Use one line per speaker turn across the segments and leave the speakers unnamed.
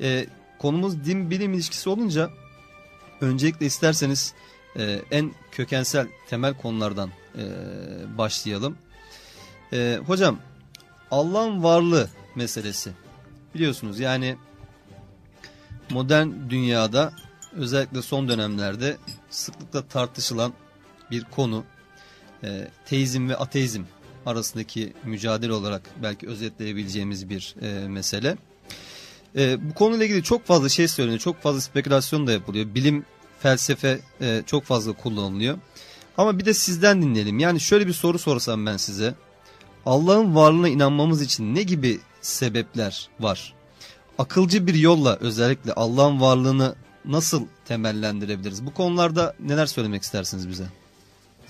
e, konumuz din bilim ilişkisi olunca öncelikle isterseniz e, en kökensel temel konulardan e, başlayalım. E, hocam Allah'ın varlığı meselesi biliyorsunuz yani modern dünyada özellikle son dönemlerde sıklıkla tartışılan bir konu e, teizm ve ateizm arasındaki mücadele olarak belki özetleyebileceğimiz bir e, mesele. E, bu konuyla ilgili çok fazla şey söyleniyor, çok fazla spekülasyon da yapılıyor. Bilim, felsefe e, çok fazla kullanılıyor. Ama bir de sizden dinleyelim. Yani şöyle bir soru sorsam ben size. Allah'ın varlığına inanmamız için ne gibi sebepler var? Akılcı bir yolla özellikle Allah'ın varlığını nasıl temellendirebiliriz? Bu konularda neler söylemek istersiniz bize?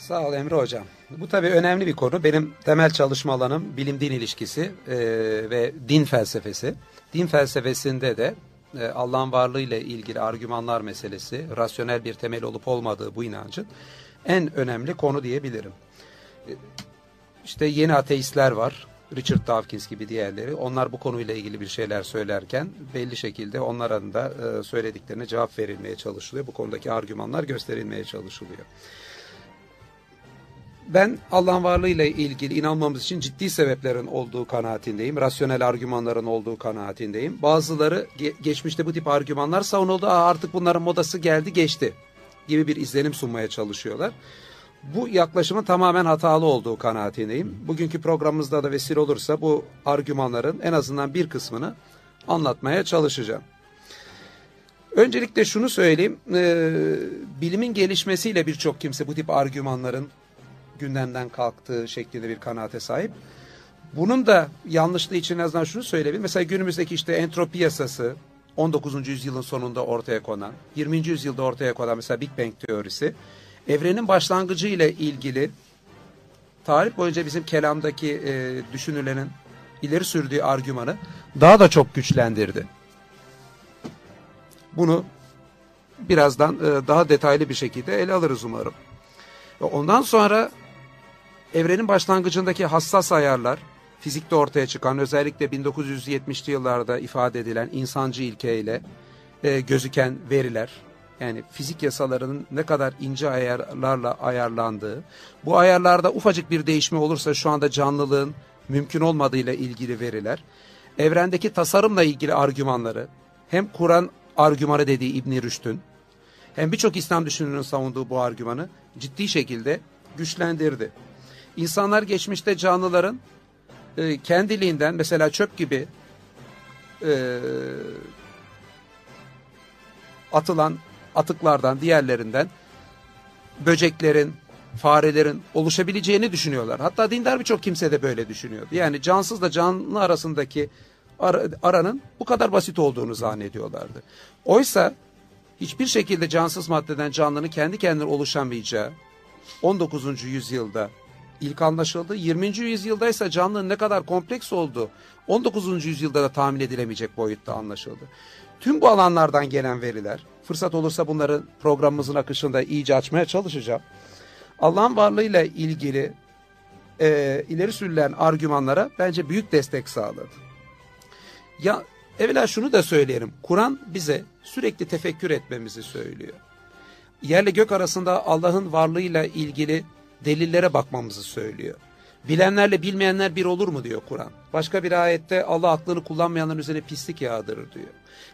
Sağ ol Emre Hocam. Bu tabii önemli bir konu. Benim temel çalışma alanım bilim-din ilişkisi e, ve din felsefesi. Din felsefesinde de e, Allah'ın varlığı ile ilgili argümanlar meselesi, rasyonel bir temel olup olmadığı bu inancın en önemli konu diyebilirim. E, işte yeni ateistler var. Richard Dawkins gibi diğerleri. Onlar bu konuyla ilgili bir şeyler söylerken belli şekilde onların da e, söylediklerine cevap verilmeye çalışılıyor. Bu konudaki argümanlar gösterilmeye çalışılıyor. Ben Allah'ın varlığıyla ilgili inanmamız için ciddi sebeplerin olduğu kanaatindeyim. Rasyonel argümanların olduğu kanaatindeyim. Bazıları ge geçmişte bu tip argümanlar savunuldu. Aa, artık bunların modası geldi geçti gibi bir izlenim sunmaya çalışıyorlar. Bu yaklaşımın tamamen hatalı olduğu kanaatindeyim. Bugünkü programımızda da vesile olursa bu argümanların en azından bir kısmını anlatmaya çalışacağım. Öncelikle şunu söyleyeyim, e, bilimin gelişmesiyle birçok kimse bu tip argümanların gündemden kalktığı şeklinde bir kanaate sahip. Bunun da yanlışlığı için en azından şunu söyleyebilirim. Mesela günümüzdeki işte entropi yasası 19. yüzyılın sonunda ortaya konan, 20. yüzyılda ortaya konan mesela Big Bang teorisi evrenin başlangıcı ile ilgili tarih boyunca bizim kelamdaki e, düşünürlerin ileri sürdüğü argümanı daha da çok güçlendirdi. Bunu birazdan e, daha detaylı bir şekilde ele alırız umarım. Ondan sonra evrenin başlangıcındaki hassas ayarlar, fizikte ortaya çıkan özellikle 1970'li yıllarda ifade edilen insancı ilkeyle e, gözüken veriler, yani fizik yasalarının ne kadar ince ayarlarla ayarlandığı, bu ayarlarda ufacık bir değişme olursa şu anda canlılığın mümkün olmadığıyla ilgili veriler, evrendeki tasarımla ilgili argümanları, hem Kur'an argümanı dediği İbn Rüşd'ün, hem birçok İslam düşünürünün savunduğu bu argümanı ciddi şekilde güçlendirdi. İnsanlar geçmişte canlıların e, kendiliğinden mesela çöp gibi e, atılan atıklardan, diğerlerinden böceklerin, farelerin oluşabileceğini düşünüyorlar. Hatta dindar birçok kimse de böyle düşünüyordu. Yani cansızla canlı arasındaki ar aranın bu kadar basit olduğunu zannediyorlardı. Oysa hiçbir şekilde cansız maddeden canlının kendi kendine oluşamayacağı 19. yüzyılda ilk anlaşıldı. 20. yüzyılda ise canlının ne kadar kompleks olduğu 19. yüzyılda da tahmin edilemeyecek boyutta anlaşıldı. Tüm bu alanlardan gelen veriler, fırsat olursa bunları programımızın akışında iyice açmaya çalışacağım. Allah'ın varlığıyla ilgili e, ileri sürülen argümanlara bence büyük destek sağladı. Ya evvela şunu da söyleyelim. Kur'an bize sürekli tefekkür etmemizi söylüyor. Yerle gök arasında Allah'ın varlığıyla ilgili delillere bakmamızı söylüyor. Bilenlerle bilmeyenler bir olur mu diyor Kur'an. Başka bir ayette Allah aklını kullanmayanların üzerine pislik yağdırır diyor.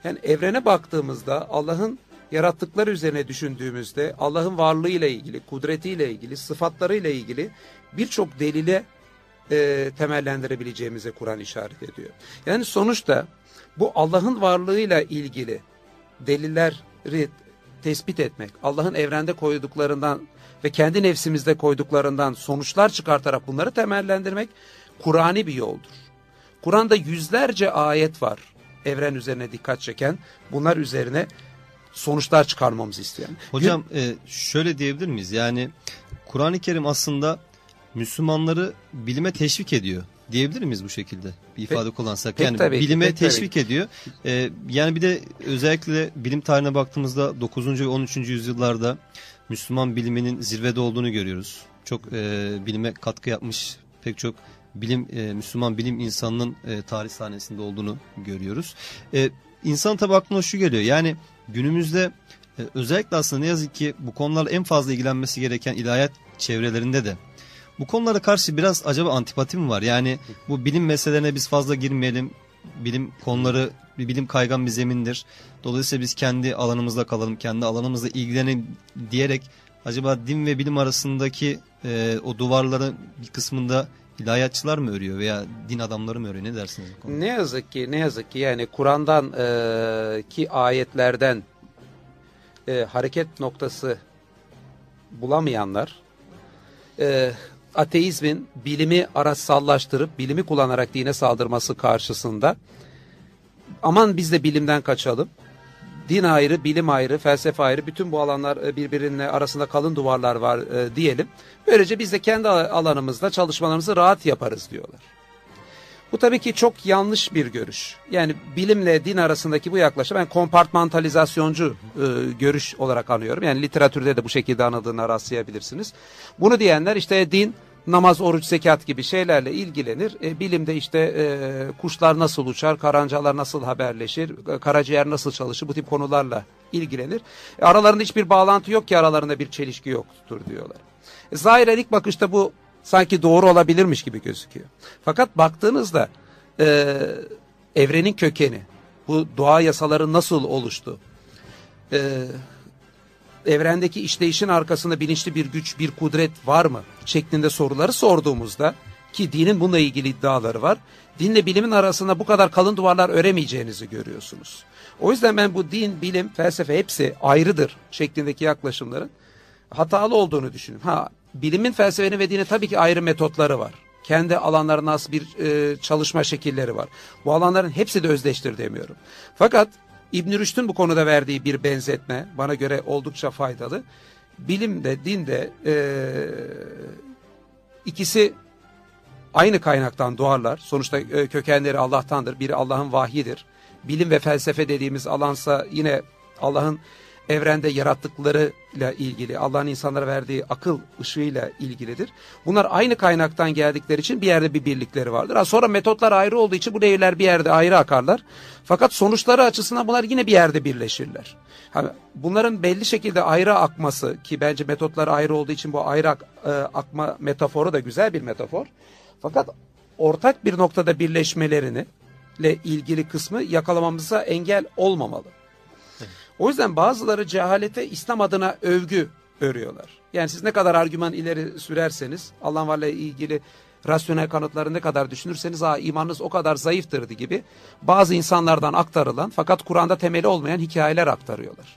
Yani evrene baktığımızda Allah'ın yarattıkları üzerine düşündüğümüzde Allah'ın varlığıyla ilgili, kudretiyle ilgili, sıfatlarıyla ilgili birçok delile e, temellendirebileceğimize Kur'an işaret ediyor. Yani sonuçta bu Allah'ın varlığıyla ilgili delilleri tespit etmek, Allah'ın evrende koyduklarından ve kendi nefsimizde koyduklarından sonuçlar çıkartarak bunları temellendirmek Kur'an'i bir yoldur. Kur'an'da yüzlerce ayet var evren üzerine dikkat çeken, bunlar üzerine sonuçlar çıkarmamızı isteyen.
Hocam e, şöyle diyebilir miyiz? Yani Kur'an-ı Kerim aslında Müslümanları bilime teşvik ediyor. Diyebilir miyiz bu şekilde bir ifade pek, kullansak? Pek yani tabii, bilime pek teşvik tabii. ediyor. Ee, yani bir de özellikle bilim tarihine baktığımızda 9. ve 13. yüzyıllarda Müslüman biliminin zirvede olduğunu görüyoruz. Çok e, bilime katkı yapmış pek çok bilim e, Müslüman bilim insanının e, tarih sahnesinde olduğunu görüyoruz. E, insan tabi aklına şu geliyor. Yani günümüzde e, özellikle aslında ne yazık ki bu konularla en fazla ilgilenmesi gereken ilahiyat çevrelerinde de bu konulara karşı biraz acaba antipati mi var? Yani bu bilim meselelerine biz fazla girmeyelim. Bilim konuları bir bilim kaygan bir zemindir. Dolayısıyla biz kendi alanımızda kalalım, kendi alanımızda ilgilenelim diyerek acaba din ve bilim arasındaki e, o duvarların bir kısmında ilahiyatçılar mı örüyor veya din adamları mı örüyor? Ne dersiniz bu konuda?
Ne yazık ki ne yazık ki yani Kur'an'dan e, ki ayetlerden e, hareket noktası bulamayanlar e, ateizmin bilimi araçsallaştırıp bilimi kullanarak dine saldırması karşısında aman biz de bilimden kaçalım. Din ayrı, bilim ayrı, felsefe ayrı, bütün bu alanlar e, birbirinin arasında kalın duvarlar var e, diyelim. Böylece biz de kendi alanımızda çalışmalarımızı rahat yaparız diyorlar. Bu tabii ki çok yanlış bir görüş. Yani bilimle din arasındaki bu yaklaşım ben kompartmantalizasyoncu e, görüş olarak anıyorum. Yani literatürde de bu şekilde anıldığına rastlayabilirsiniz. Bunu diyenler işte din namaz, oruç, zekat gibi şeylerle ilgilenir. E, bilimde işte e, kuşlar nasıl uçar, karancalar nasıl haberleşir, e, karaciğer nasıl çalışır bu tip konularla ilgilenir. E, aralarında hiçbir bağlantı yok ki aralarında bir çelişki yoktur diyorlar. E, zahiren ilk bakışta bu sanki doğru olabilirmiş gibi gözüküyor. Fakat baktığınızda e, evrenin kökeni, bu doğa yasaları nasıl oluştu, e, evrendeki işleyişin arkasında bilinçli bir güç, bir kudret var mı? şeklinde soruları sorduğumuzda ki dinin bununla ilgili iddiaları var. Dinle bilimin arasında bu kadar kalın duvarlar öremeyeceğinizi görüyorsunuz. O yüzden ben bu din, bilim, felsefe hepsi ayrıdır şeklindeki yaklaşımların hatalı olduğunu düşünüyorum. Ha, bilimin, felsefenin ve dinin tabii ki ayrı metotları var. Kendi alanlarına az bir e, çalışma şekilleri var. Bu alanların hepsi de özdeştir demiyorum. Fakat İbn Rüşd'ün bu konuda verdiği bir benzetme bana göre oldukça faydalı. Bilim de din de e, ikisi aynı kaynaktan doğarlar. Sonuçta e, kökenleri Allah'tandır. Biri Allah'ın vahyidir. Bilim ve felsefe dediğimiz alansa yine Allah'ın evrende yarattıklarıyla ilgili, Allah'ın insanlara verdiği akıl ışığıyla ilgilidir. Bunlar aynı kaynaktan geldikleri için bir yerde bir birlikleri vardır. Ha, sonra metotlar ayrı olduğu için bu nehirler bir yerde ayrı akarlar. Fakat sonuçları açısından bunlar yine bir yerde birleşirler. Ha, bunların belli şekilde ayrı akması ki bence metotlar ayrı olduğu için bu ayrı ak, e, akma metaforu da güzel bir metafor. Fakat ortak bir noktada birleşmelerini ile ilgili kısmı yakalamamıza engel olmamalı. O yüzden bazıları cehalete İslam adına övgü örüyorlar. Yani siz ne kadar argüman ileri sürerseniz Allah'ın varlığı ilgili rasyonel kanıtları ne kadar düşünürseniz ha imanınız o kadar zayıftır gibi bazı insanlardan aktarılan fakat Kur'an'da temeli olmayan hikayeler aktarıyorlar.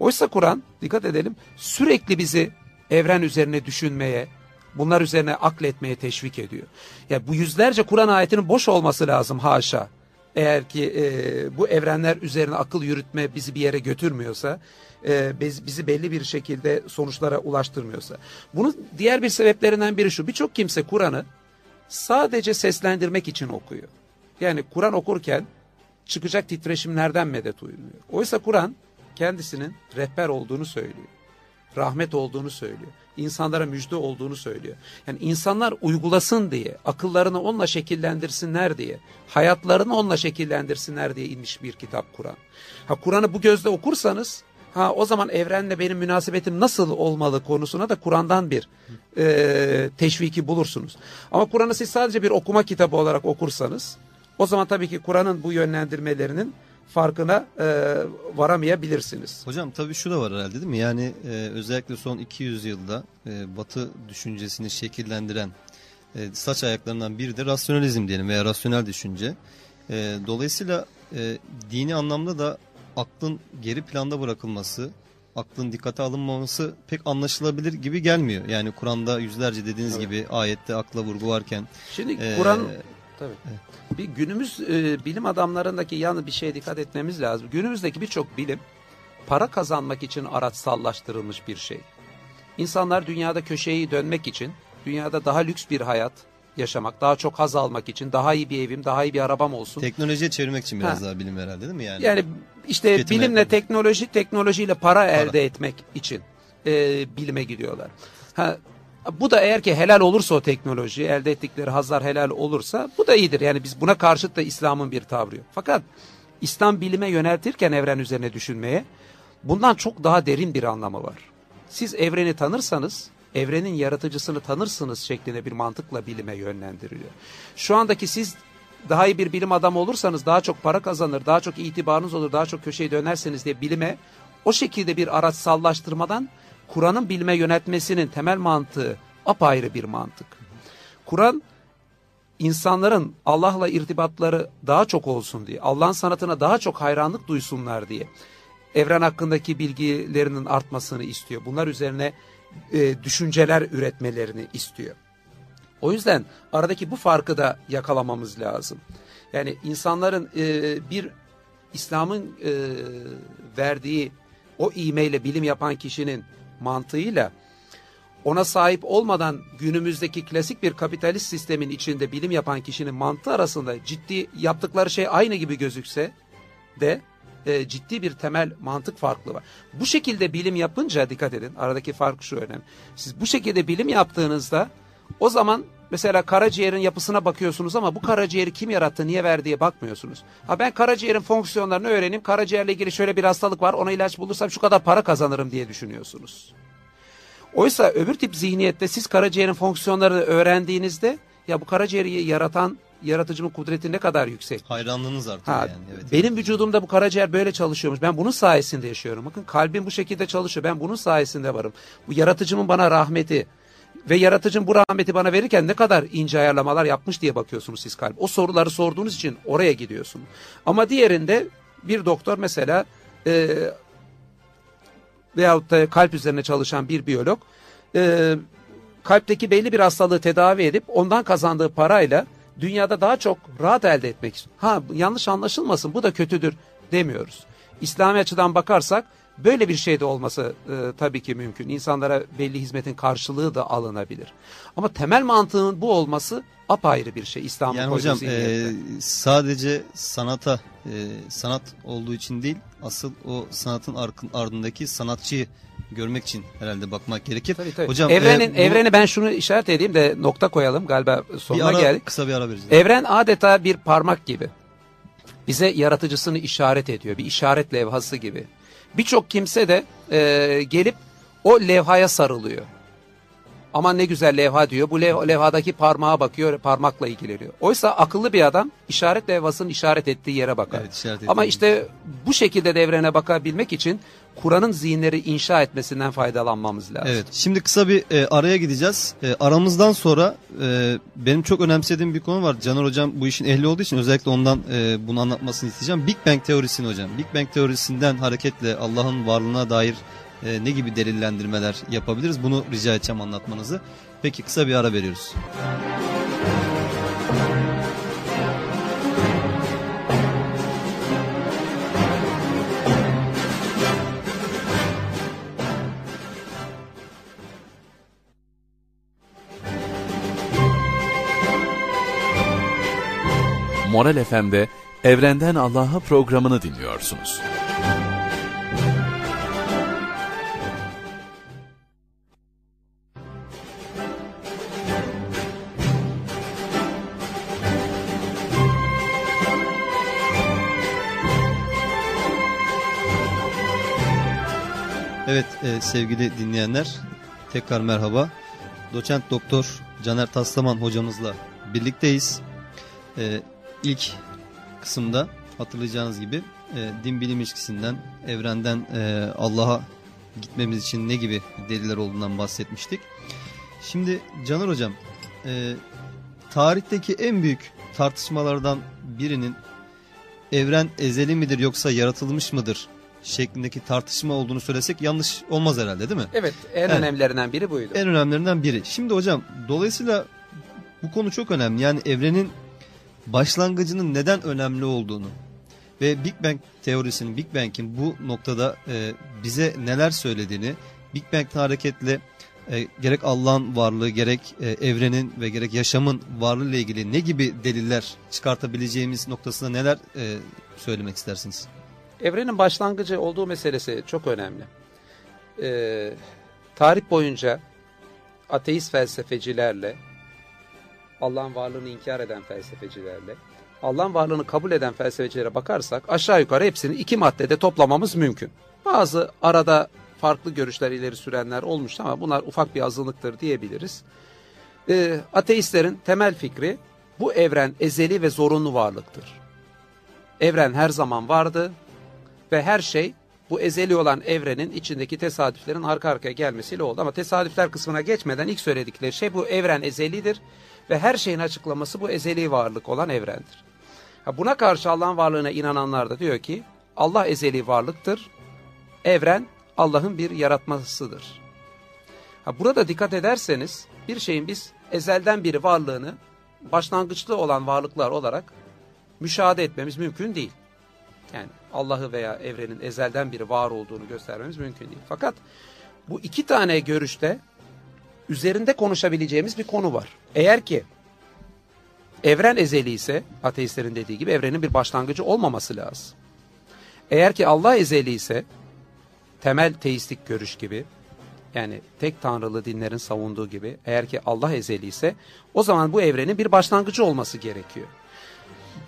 Oysa Kur'an dikkat edelim sürekli bizi evren üzerine düşünmeye, bunlar üzerine akletmeye teşvik ediyor. Ya yani bu yüzlerce Kur'an ayetinin boş olması lazım haşa. Eğer ki e, bu evrenler üzerine akıl yürütme bizi bir yere götürmüyorsa, e, biz, bizi belli bir şekilde sonuçlara ulaştırmıyorsa. Bunun diğer bir sebeplerinden biri şu. Birçok kimse Kur'an'ı sadece seslendirmek için okuyor. Yani Kur'an okurken çıkacak titreşimlerden medet uyumuyor. Oysa Kur'an kendisinin rehber olduğunu söylüyor. Rahmet olduğunu söylüyor insanlara müjde olduğunu söylüyor. Yani insanlar uygulasın diye, akıllarını onunla şekillendirsinler diye, hayatlarını onunla şekillendirsinler diye inmiş bir kitap Kur'an. Ha Kur'an'ı bu gözle okursanız ha o zaman evrenle benim münasebetim nasıl olmalı konusuna da Kur'an'dan bir e, teşviki bulursunuz. Ama Kur'an'ı siz sadece bir okuma kitabı olarak okursanız o zaman tabii ki Kur'an'ın bu yönlendirmelerinin farkına e, varamayabilirsiniz.
Hocam tabii şu da var herhalde değil mi? Yani e, özellikle son 200 yılda e, Batı düşüncesini şekillendiren e, saç ayaklarından biri de rasyonalizm diyelim veya rasyonel düşünce. E, dolayısıyla e, dini anlamda da aklın geri planda bırakılması, aklın dikkate alınmaması pek anlaşılabilir gibi gelmiyor. Yani Kur'an'da yüzlerce dediğiniz evet. gibi ayette akla vurgu varken.
Şimdi e, Kur'an Tabii. Evet. Bir günümüz e, bilim adamlarındaki yanı bir şeye dikkat etmemiz lazım. Günümüzdeki birçok bilim para kazanmak için araçsallaştırılmış bir şey. İnsanlar dünyada köşeyi dönmek için, dünyada daha lüks bir hayat yaşamak, daha çok haz almak için, daha iyi bir evim, daha iyi bir arabam olsun.
Teknolojiye çevirmek için biraz ha. daha bilim herhalde değil mi yani?
Yani işte Tüketime bilimle yapalım. teknoloji, teknolojiyle para, para elde etmek için e, bilime gidiyorlar. Ha, bu da eğer ki helal olursa o teknoloji, elde ettikleri hazlar helal olursa bu da iyidir. Yani biz buna karşıt da İslam'ın bir tavrı yok. Fakat İslam bilime yöneltirken evren üzerine düşünmeye bundan çok daha derin bir anlamı var. Siz evreni tanırsanız evrenin yaratıcısını tanırsınız şeklinde bir mantıkla bilime yönlendiriliyor. Şu andaki siz daha iyi bir bilim adamı olursanız daha çok para kazanır, daha çok itibarınız olur, daha çok köşeyi dönerseniz diye bilime o şekilde bir araçsallaştırmadan Kur'an'ın bilime yönetmesinin temel mantığı apayrı bir mantık. Kur'an insanların Allah'la irtibatları daha çok olsun diye, Allah'ın sanatına daha çok hayranlık duysunlar diye evren hakkındaki bilgilerinin artmasını istiyor. Bunlar üzerine e, düşünceler üretmelerini istiyor. O yüzden aradaki bu farkı da yakalamamız lazım. Yani insanların e, bir İslam'ın e, verdiği o iğmeyle bilim yapan kişinin mantığıyla ona sahip olmadan günümüzdeki klasik bir kapitalist sistemin içinde bilim yapan kişinin mantığı arasında ciddi yaptıkları şey aynı gibi gözükse de e, ciddi bir temel mantık farklı var. Bu şekilde bilim yapınca dikkat edin aradaki fark şu önemli. Siz bu şekilde bilim yaptığınızda o zaman mesela karaciğerin yapısına bakıyorsunuz ama bu karaciğeri kim yarattı, niye verdi diye bakmıyorsunuz. Ha ben karaciğerin fonksiyonlarını öğreneyim, karaciğerle ilgili şöyle bir hastalık var, ona ilaç bulursam şu kadar para kazanırım diye düşünüyorsunuz. Oysa öbür tip zihniyette siz karaciğerin fonksiyonlarını öğrendiğinizde ya bu karaciğeri yaratan yaratıcımın kudreti ne kadar yüksek.
Hayranlığınız artıyor
Ha,
yani. Evet.
benim vücudumda bu karaciğer böyle çalışıyormuş. Ben bunun sayesinde yaşıyorum. Bakın kalbim bu şekilde çalışıyor. Ben bunun sayesinde varım. Bu yaratıcımın bana rahmeti ve yaratıcım bu rahmeti bana verirken ne kadar ince ayarlamalar yapmış diye bakıyorsunuz siz kalp. O soruları sorduğunuz için oraya gidiyorsun. Ama diğerinde bir doktor mesela e, veyahut da kalp üzerine çalışan bir biyolog e, kalpteki belli bir hastalığı tedavi edip ondan kazandığı parayla dünyada daha çok rahat elde etmek istiyor. Ha yanlış anlaşılmasın bu da kötüdür demiyoruz. İslami açıdan bakarsak böyle bir şey de olması e, tabii ki mümkün. İnsanlara belli hizmetin karşılığı da alınabilir. Ama temel mantığın bu olması apayrı bir şey İslam'ın
Yani hocam e, sadece sanata e, sanat olduğu için değil asıl o sanatın ardındaki sanatçıyı görmek için herhalde bakmak gerekir.
Tabii, tabii.
Hocam
evrenin
e, bu-
evreni ben şunu işaret edeyim de nokta koyalım galiba
bir
sonuna
ara,
geldik.
kısa bir ara vereceğiz.
Evren adeta bir parmak gibi. Bize yaratıcısını işaret ediyor. Bir işaret levhası gibi. Birçok kimse de e, gelip o levhaya sarılıyor. Aman ne güzel levha diyor. Bu lev- levhadaki parmağa bakıyor, parmakla ilgileniyor. Oysa akıllı bir adam işaret levhasının işaret ettiği yere bakar.
Evet, işaret
Ama işte bu şekilde de evrene bakabilmek için Kur'an'ın zihinleri inşa etmesinden faydalanmamız lazım.
Evet. Şimdi kısa bir e, araya gideceğiz. E, aramızdan sonra e, benim çok önemsediğim bir konu var. Caner hocam bu işin ehli olduğu için özellikle ondan e, bunu anlatmasını isteyeceğim. Big Bang teorisini hocam. Big Bang teorisinden hareketle Allah'ın varlığına dair e, ne gibi delillendirmeler yapabiliriz? Bunu rica edeceğim anlatmanızı. Peki kısa bir ara veriyoruz.
Moral FM'de Evrenden Allah'a programını dinliyorsunuz.
Evet e, sevgili dinleyenler tekrar merhaba. Doçent Doktor Caner Taslaman hocamızla birlikteyiz. E, ilk kısımda hatırlayacağınız gibi e, din bilim ilişkisinden, evrenden e, Allah'a gitmemiz için ne gibi deliller olduğundan bahsetmiştik. Şimdi Caner hocam e, tarihteki en büyük tartışmalardan birinin evren ezeli midir yoksa yaratılmış mıdır şeklindeki tartışma olduğunu söylesek yanlış olmaz herhalde değil mi?
Evet, en
Evet.
önemlilerinden biri buydu.
En önemlilerinden biri. Şimdi hocam dolayısıyla bu konu çok önemli. Yani evrenin başlangıcının neden önemli olduğunu ve Big Bang teorisinin, Big Bang'in bu noktada e, bize neler söylediğini, Big Bang'den hareketle e, gerek Allah'ın varlığı, gerek e, evrenin ve gerek yaşamın varlığı ile ilgili ne gibi deliller çıkartabileceğimiz noktasında neler e, söylemek istersiniz?
Evrenin başlangıcı olduğu meselesi çok önemli. Ee, tarih boyunca ateist felsefecilerle, Allah'ın varlığını inkar eden felsefecilerle, Allah'ın varlığını kabul eden felsefecilere bakarsak aşağı yukarı hepsini iki maddede toplamamız mümkün. Bazı arada farklı görüşler ileri sürenler olmuş ama bunlar ufak bir azınlıktır diyebiliriz. Ee, ateistlerin temel fikri bu evren ezeli ve zorunlu varlıktır. Evren her zaman vardı ve her şey bu ezeli olan evrenin içindeki tesadüflerin arka arkaya gelmesiyle oldu. Ama tesadüfler kısmına geçmeden ilk söyledikleri şey bu evren ezelidir ve her şeyin açıklaması bu ezeli varlık olan evrendir. Buna karşı Allah'ın varlığına inananlar da diyor ki Allah ezeli varlıktır, evren Allah'ın bir yaratmasıdır. Burada dikkat ederseniz bir şeyin biz ezelden biri varlığını başlangıçlı olan varlıklar olarak müşahede etmemiz mümkün değil. Yani Allah'ı veya evrenin ezelden biri var olduğunu göstermemiz mümkün değil. Fakat bu iki tane görüşte üzerinde konuşabileceğimiz bir konu var. Eğer ki evren ezeli ise ateistlerin dediği gibi evrenin bir başlangıcı olmaması lazım. Eğer ki Allah ezeli ise temel teistik görüş gibi yani tek tanrılı dinlerin savunduğu gibi eğer ki Allah ezeli ise o zaman bu evrenin bir başlangıcı olması gerekiyor.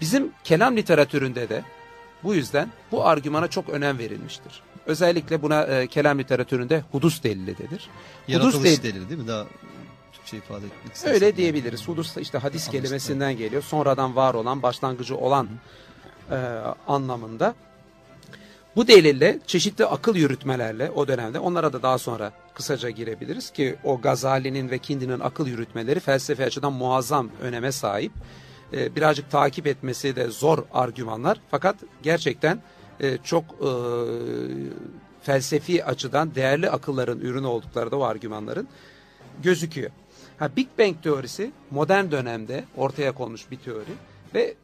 Bizim kelam literatüründe de bu yüzden bu argümana çok önem verilmiştir. Özellikle buna e, kelam literatüründe hudus delili denir.
Yaratılış
delil-
delili değil mi? Daha Türkçe ifade etmek istersek.
Öyle diyebiliriz. Hudus da işte hadis
Hadis,
kelimesinden geliyor. Sonradan var olan, başlangıcı olan e, anlamında. Bu delille çeşitli akıl yürütmelerle o dönemde onlara da daha sonra kısaca girebiliriz ki o Gazali'nin ve Kindi'nin akıl yürütmeleri felsefe açıdan muazzam öneme sahip. E, birazcık takip etmesi de zor argümanlar fakat gerçekten e, çok e, felsefi açıdan değerli akılların ürünü oldukları da o argümanların gözüküyor. Ha, Big Bang teorisi modern dönemde ortaya konmuş bir teori ve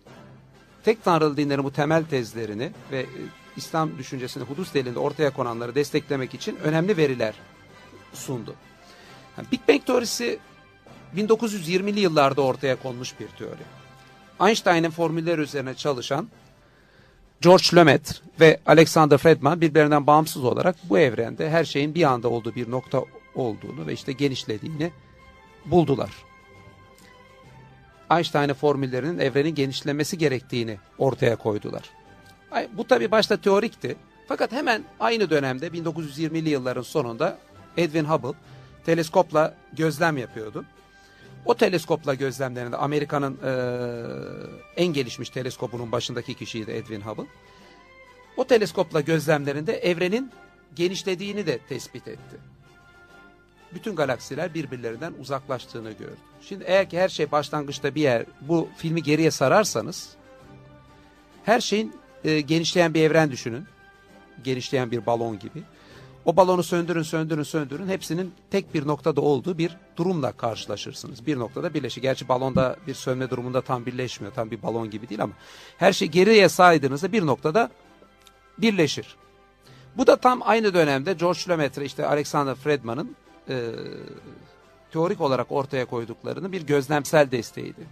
tek tanrılı dinlerin bu temel tezlerini ve e, İslam düşüncesini hudus delinde ortaya konanları desteklemek için önemli veriler sundu. Ha, Big Bang teorisi 1920'li yıllarda ortaya konmuş bir teori. Einstein'ın formülleri üzerine çalışan George Lemaitre ve Alexander Friedman birbirinden bağımsız olarak bu evrende her şeyin bir anda olduğu bir nokta olduğunu ve işte genişlediğini buldular. Einstein'ın formüllerinin evrenin genişlemesi gerektiğini ortaya koydular. Bu tabi başta teorikti. Fakat hemen aynı dönemde 1920'li yılların sonunda Edwin Hubble teleskopla gözlem yapıyordu. O teleskopla gözlemlerinde Amerika'nın eee, en gelişmiş teleskopunun başındaki kişiydi Edwin Hubble. O teleskopla gözlemlerinde evrenin genişlediğini de tespit etti. Bütün galaksiler birbirlerinden uzaklaştığını gördü. Şimdi eğer ki her şey başlangıçta bir yer, bu filmi geriye sararsanız her şeyin e, genişleyen bir evren düşünün. Genişleyen bir balon gibi. O balonu söndürün, söndürün, söndürün. Hepsinin tek bir noktada olduğu bir durumla karşılaşırsınız. Bir noktada birleşir. Gerçi balonda bir sönme durumunda tam birleşmiyor. Tam bir balon gibi değil ama her şey geriye saydığınızda bir noktada birleşir. Bu da tam aynı dönemde George Lemaitre işte Alexander Friedman'ın e, teorik olarak ortaya koyduklarını bir gözlemsel desteğiydi.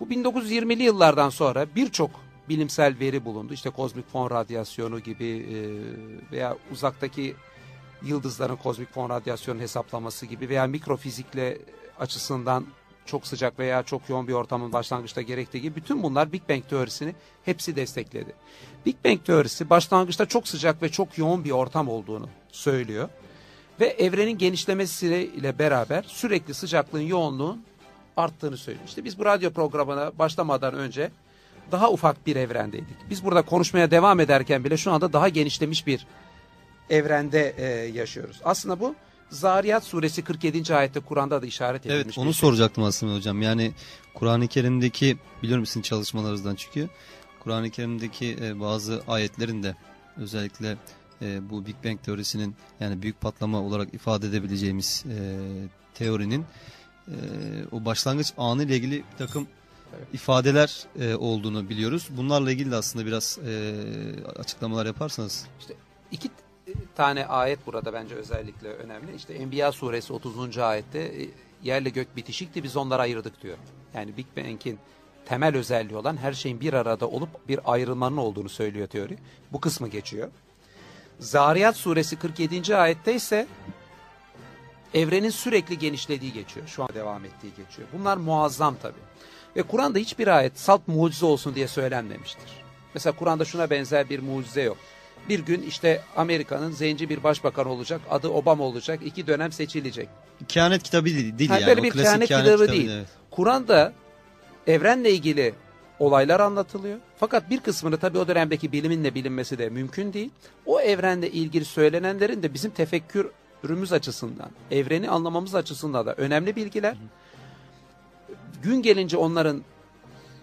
Bu 1920'li yıllardan sonra birçok bilimsel veri bulundu. İşte kozmik fon radyasyonu gibi e, veya uzaktaki yıldızların kozmik fon radyasyonu hesaplaması gibi veya mikrofizikle açısından çok sıcak veya çok yoğun bir ortamın başlangıçta gerektiği gibi bütün bunlar Big Bang teorisini hepsi destekledi. Big Bang teorisi başlangıçta çok sıcak ve çok yoğun bir ortam olduğunu söylüyor. Ve evrenin genişlemesiyle beraber sürekli sıcaklığın yoğunluğun arttığını söylüyor. İşte biz bu radyo programına başlamadan önce daha ufak bir evrendeydik. Biz burada konuşmaya devam ederken bile şu anda daha genişlemiş bir evrende e, yaşıyoruz. Aslında bu Zariyat suresi 47. ayette Kur'an'da da işaret edilmiş.
Evet onu
şey.
soracaktım aslında hocam. Yani Kur'an-ı Kerim'deki biliyorum sizin çalışmalarınızdan çıkıyor. Kur'an-ı Kerim'deki e, bazı ayetlerin de özellikle e, bu Big Bang teorisinin yani büyük patlama olarak ifade edebileceğimiz e, teorinin e, o başlangıç anı ile ilgili bir takım ifadeler e, olduğunu biliyoruz. Bunlarla ilgili de aslında biraz e, açıklamalar yaparsanız.
İki tane ayet burada bence özellikle önemli. İşte Enbiya suresi 30. ayette e, yerle gök bitişikti biz onları ayırdık diyor. Yani Big Bang'in temel özelliği olan her şeyin bir arada olup bir ayrılmanın olduğunu söylüyor teori. Bu kısmı geçiyor. Zariyat suresi 47. ayette ise evrenin sürekli genişlediği geçiyor. Şu an devam ettiği geçiyor. Bunlar muazzam tabii. Ve Kur'an'da hiçbir ayet salt mucize olsun diye söylenmemiştir. Mesela Kur'an'da şuna benzer bir mucize yok. Bir gün işte Amerika'nın zenci bir başbakan olacak, adı Obama olacak, iki dönem seçilecek.
Kehanet kitabı değil, değil
Ha,
yani.
böyle bir
klasik
kehanet kitabı değil.
evet.
Kur'an'da evrenle ilgili olaylar anlatılıyor. Fakat bir kısmını tabii o dönemdeki biliminle bilinmesi de mümkün değil. O evrenle ilgili söylenenlerin de bizim tefekkürümüz açısından, evreni anlamamız açısından da önemli bilgiler. Gün gelince onların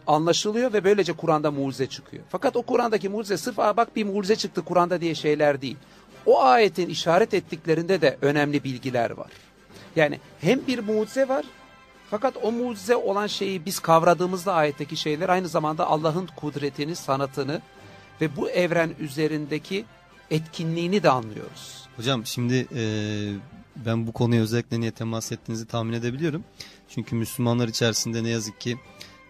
anlaşılıyor ve böylece Kur'an'da mucize çıkıyor. Fakat o Kur'an'daki mucize sırf Aa, bak bir mucize çıktı Kur'an'da diye şeyler değil. O ayetin işaret ettiklerinde de önemli bilgiler var. Yani hem bir mucize var fakat o mucize olan şeyi biz kavradığımızda ayetteki şeyler aynı zamanda Allah'ın kudretini, sanatını ve bu evren üzerindeki etkinliğini de anlıyoruz.
Hocam şimdi e, ben bu konuya özellikle niye temas ettiğinizi tahmin edebiliyorum. Çünkü Müslümanlar içerisinde ne yazık ki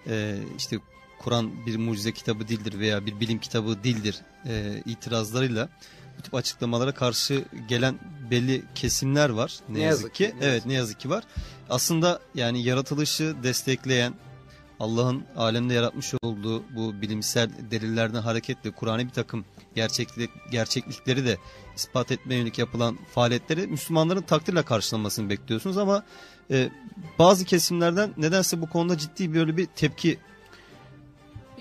e, işte Kur'an bir mucize kitabı değildir veya bir bilim kitabı değildir e, itirazlarıyla bu tip açıklamalara karşı gelen belli kesimler var. Ne,
Ne
yazık,
yazık
ki.
ne
evet
yazık
ne yazık ki var. Aslında yani yaratılışı destekleyen Allah'ın alemde yaratmış olduğu bu bilimsel delillerden hareketle Kur'an'ı bir takım gerçeklik, gerçeklikleri de ispat etmeye yönelik yapılan faaliyetleri Müslümanların takdirle karşılamasını bekliyorsunuz ama e, bazı kesimlerden nedense bu konuda ciddi böyle bir tepki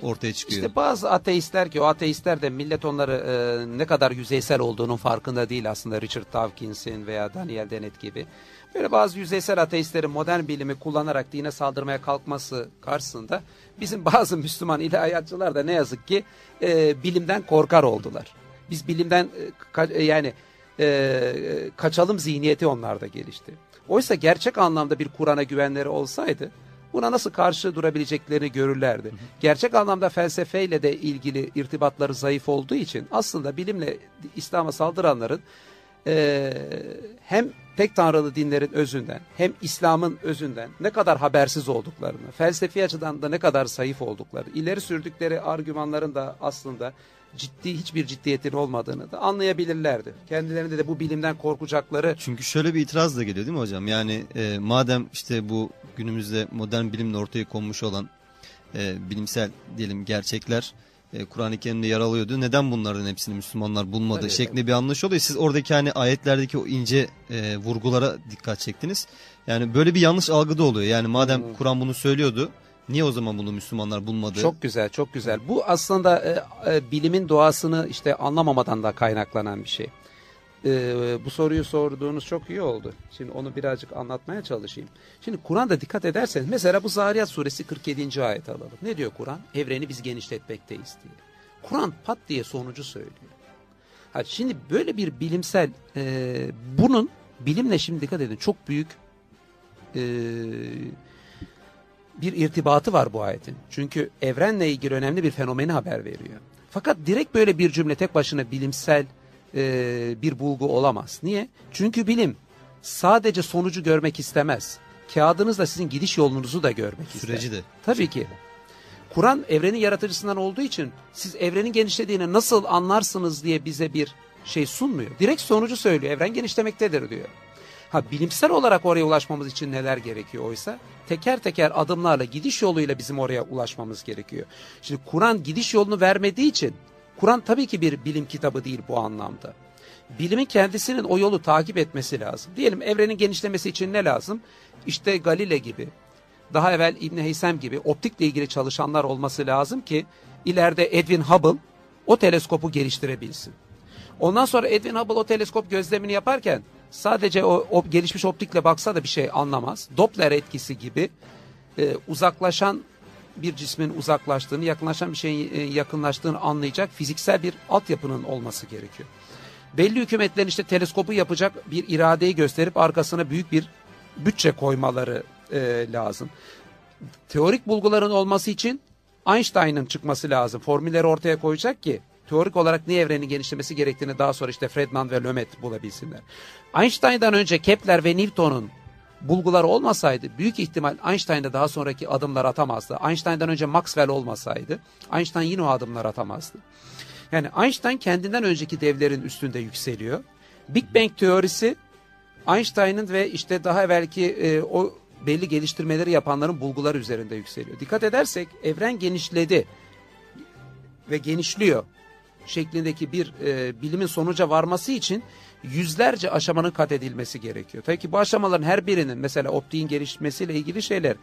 ortaya çıkıyor.
İşte bazı ateistler ki o ateistler de millet onları e, ne kadar yüzeysel olduğunun farkında değil aslında Richard Dawkins'in veya Daniel Dennett gibi. Böyle bazı yüzeysel ateistlerin modern bilimi kullanarak dine saldırmaya kalkması karşısında bizim bazı Müslüman ilahiyatçılar da ne yazık ki e, bilimden korkar oldular. Biz bilimden e, e, yani e, kaçalım zihniyeti onlarda gelişti. Oysa gerçek anlamda bir Kur'an'a güvenleri olsaydı buna nasıl karşı durabileceklerini görürlerdi. Gerçek anlamda felsefeyle de ilgili irtibatları zayıf olduğu için aslında bilimle İslam'a saldıranların e, hem tek tanrılı dinlerin özünden hem İslam'ın özünden ne kadar habersiz olduklarını, felsefi açıdan da ne kadar zayıf olduklarını, ileri sürdükleri argümanların da aslında ciddi hiçbir ciddiyetin olmadığını da anlayabilirlerdi. Kendilerinde de bu bilimden korkacakları
Çünkü şöyle bir itiraz da geliyor değil mi hocam? Yani e, madem işte bu günümüzde modern bilimle ortaya konmuş olan e, bilimsel diyelim gerçekler e, Kur'an-ı Kerim'de yer alıyordu. Neden bunların hepsini Müslümanlar bulmadı
Tabii,
şeklinde bir anlayış oluyor. Siz oradaki hani ayetlerdeki o ince e, vurgulara dikkat çektiniz. Yani böyle bir yanlış algı da oluyor. Yani madem
Hmm.
Kur'an bunu söylüyordu niye o zaman bunu Müslümanlar bulmadı?
Çok güzel, çok güzel. Bu aslında e, e, bilimin doğasını işte anlamamadan da kaynaklanan bir şey. E, bu soruyu sorduğunuz çok iyi oldu. Şimdi onu birazcık anlatmaya çalışayım. Şimdi Kur'an'da dikkat ederseniz mesela bu Zariyat suresi 47. ayet alalım. Ne diyor Kur'an? Evreni biz genişletmekteyiz diye. Kur'an pat diye sonucu söylüyor. Ha, şimdi böyle bir bilimsel e, bunun bilimle şimdi dikkat edin çok büyük e, bir irtibatı var bu ayetin. Çünkü evrenle ilgili önemli bir fenomeni haber veriyor. Fakat direkt böyle bir cümle tek başına bilimsel e, bir bulgu olamaz. Niye? Çünkü bilim sadece sonucu görmek istemez. Kağıdınızla sizin gidiş yolunuzu da görmek ister.
Süreci de.
Tabii ki. Kur'an evrenin yaratıcısından olduğu için siz evrenin genişlediğini nasıl anlarsınız diye bize bir şey sunmuyor. Direkt sonucu söylüyor. Evren genişlemektedir diyor. Ha bilimsel olarak oraya ulaşmamız için neler gerekiyor oysa? Teker teker adımlarla gidiş yoluyla bizim oraya ulaşmamız gerekiyor. Şimdi Kur'an gidiş yolunu vermediği için Kur'an tabii ki bir bilim kitabı değil bu anlamda. Bilimin kendisinin o yolu takip etmesi lazım. Diyelim evrenin genişlemesi için ne lazım? İşte Galile gibi, daha evvel İbn Heysem gibi optikle ilgili çalışanlar olması lazım ki ileride Edwin Hubble o teleskopu geliştirebilsin. Ondan sonra Edwin Hubble o teleskop gözlemini yaparken sadece o, o gelişmiş optikle baksa da bir şey anlamaz. Doppler etkisi gibi e, uzaklaşan bir cismin uzaklaştığını, yakınlaşan bir şeyin e, yakınlaştığını anlayacak fiziksel bir altyapının olması gerekiyor. Belli hükümetlerin işte teleskopu yapacak bir iradeyi gösterip arkasına büyük bir bütçe koymaları e, lazım. Teorik bulguların olması için Einstein'ın çıkması lazım. Formülleri ortaya koyacak ki teorik olarak niye evrenin genişlemesi gerektiğini daha sonra işte Friedman ve Lömet bulabilsinler. Einstein'dan önce Kepler ve Newton'un bulguları olmasaydı büyük ihtimal Einstein'da daha sonraki adımlar atamazdı. Einstein'dan önce Maxwell olmasaydı Einstein yine o adımlar atamazdı. Yani Einstein kendinden önceki devlerin üstünde yükseliyor. Big Bang teorisi Einstein'ın ve işte daha evvelki e, o belli geliştirmeleri yapanların bulgular üzerinde yükseliyor. Dikkat edersek evren genişledi ve genişliyor şeklindeki bir e, bilimin sonuca varması için yüzlerce aşamanın kat edilmesi gerekiyor. Tabii ki bu aşamaların her birinin mesela optiğin gelişmesiyle ilgili şeyler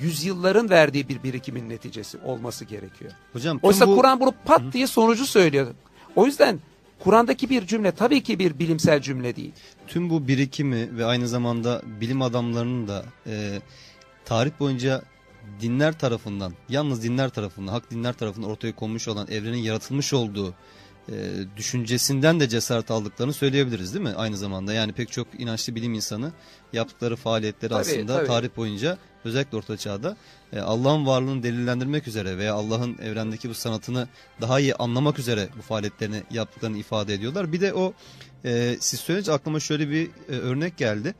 yüzyılların verdiği bir birikimin neticesi olması gerekiyor.
Hocam
Oysa
bu-
Kur'an bunu pat diye sonucu söylüyor. O yüzden Kur'an'daki bir cümle tabii ki bir bilimsel cümle değil.
tüm bu birikimi ve aynı zamanda bilim adamlarının da e, tarih boyunca dinler tarafından, yalnız dinler tarafından, hak dinler tarafından ortaya konmuş olan evrenin yaratılmış olduğu e, düşüncesinden de cesaret aldıklarını söyleyebiliriz değil mi? Aynı zamanda yani pek çok inançlı bilim insanı yaptıkları faaliyetleri
Tabii,
aslında
tabii.
tarih boyunca özellikle Orta Çağ'da e, Allah'ın varlığını delillendirmek üzere veya Allah'ın evrendeki bu sanatını daha iyi anlamak üzere bu faaliyetlerini yaptıklarını ifade ediyorlar. Bir de o e, siz söyleyince aklıma şöyle bir e, örnek geldi.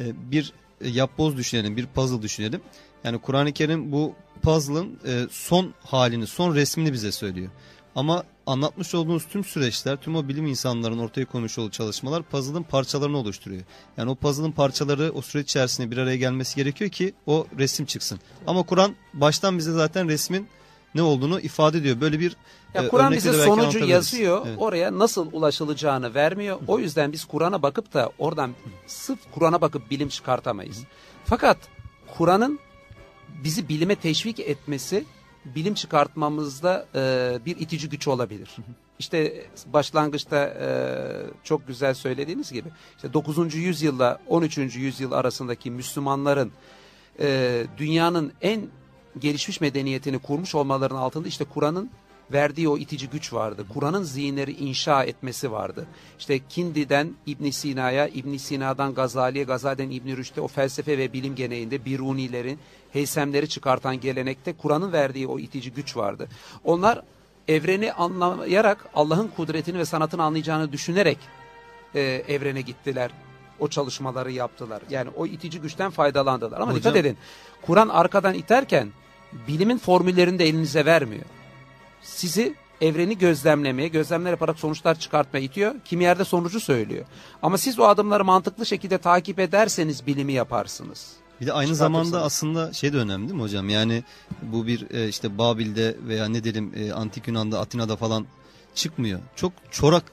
E, bir e, yapboz düşünelim, bir puzzle düşünelim. Yani Kur'an-ı Kerim bu puzzle'ın e, son halini, son resmini bize söylüyor. Ama anlatmış olduğunuz tüm süreçler, tüm o bilim insanlarının ortaya koymuş olduğu çalışmalar puzzle'ın parçalarını oluşturuyor. Yani o puzzle'ın parçaları o süreç içerisinde bir araya gelmesi gerekiyor ki o resim çıksın. Ama Kur'an baştan bize zaten resmin ne olduğunu ifade ediyor. Böyle bir
Ya
e,
Kur'an bize sonucu yazıyor.
Evet.
Oraya nasıl ulaşılacağını vermiyor. O yüzden biz Kur'an'a bakıp da oradan sırf Kur'an'a bakıp bilim çıkartamayız. Fakat Kur'an'ın bizi bilime teşvik etmesi bilim çıkartmamızda e, bir itici güç olabilir. İşte başlangıçta e, çok güzel söylediğiniz gibi işte 9. yüzyılla 13. yüzyıl arasındaki Müslümanların e, dünyanın en gelişmiş medeniyetini kurmuş olmalarının altında işte Kur'an'ın verdiği o itici güç vardı. Kur'an'ın zihinleri inşa etmesi vardı. İşte Kindi'den İbn Sina'ya, İbn Sina'dan Gazali'ye, Gazali'den İbn Rüşd'e o felsefe ve bilim geneğinde Birunilerin, Heysemleri çıkartan gelenekte Kur'an'ın verdiği o itici güç vardı. Onlar evreni anlayarak Allah'ın kudretini ve sanatını anlayacağını düşünerek e, evrene gittiler. O çalışmaları yaptılar. Yani o itici güçten faydalandılar. Ama
Hocam-
dikkat edin. Kur'an arkadan iterken bilimin formüllerini de elinize vermiyor. Sizi evreni gözlemlemeye, gözlemler yaparak sonuçlar çıkartmaya itiyor. Kimi yerde sonucu söylüyor. Ama siz o adımları mantıklı şekilde takip ederseniz bilimi yaparsınız.
Bir de aynı zamanda aslında şey de önemli değil mi hocam? Yani bu bir e, işte Babil'de veya ne diyelim e, Antik Yunan'da, Atina'da falan çıkmıyor. Çok çorak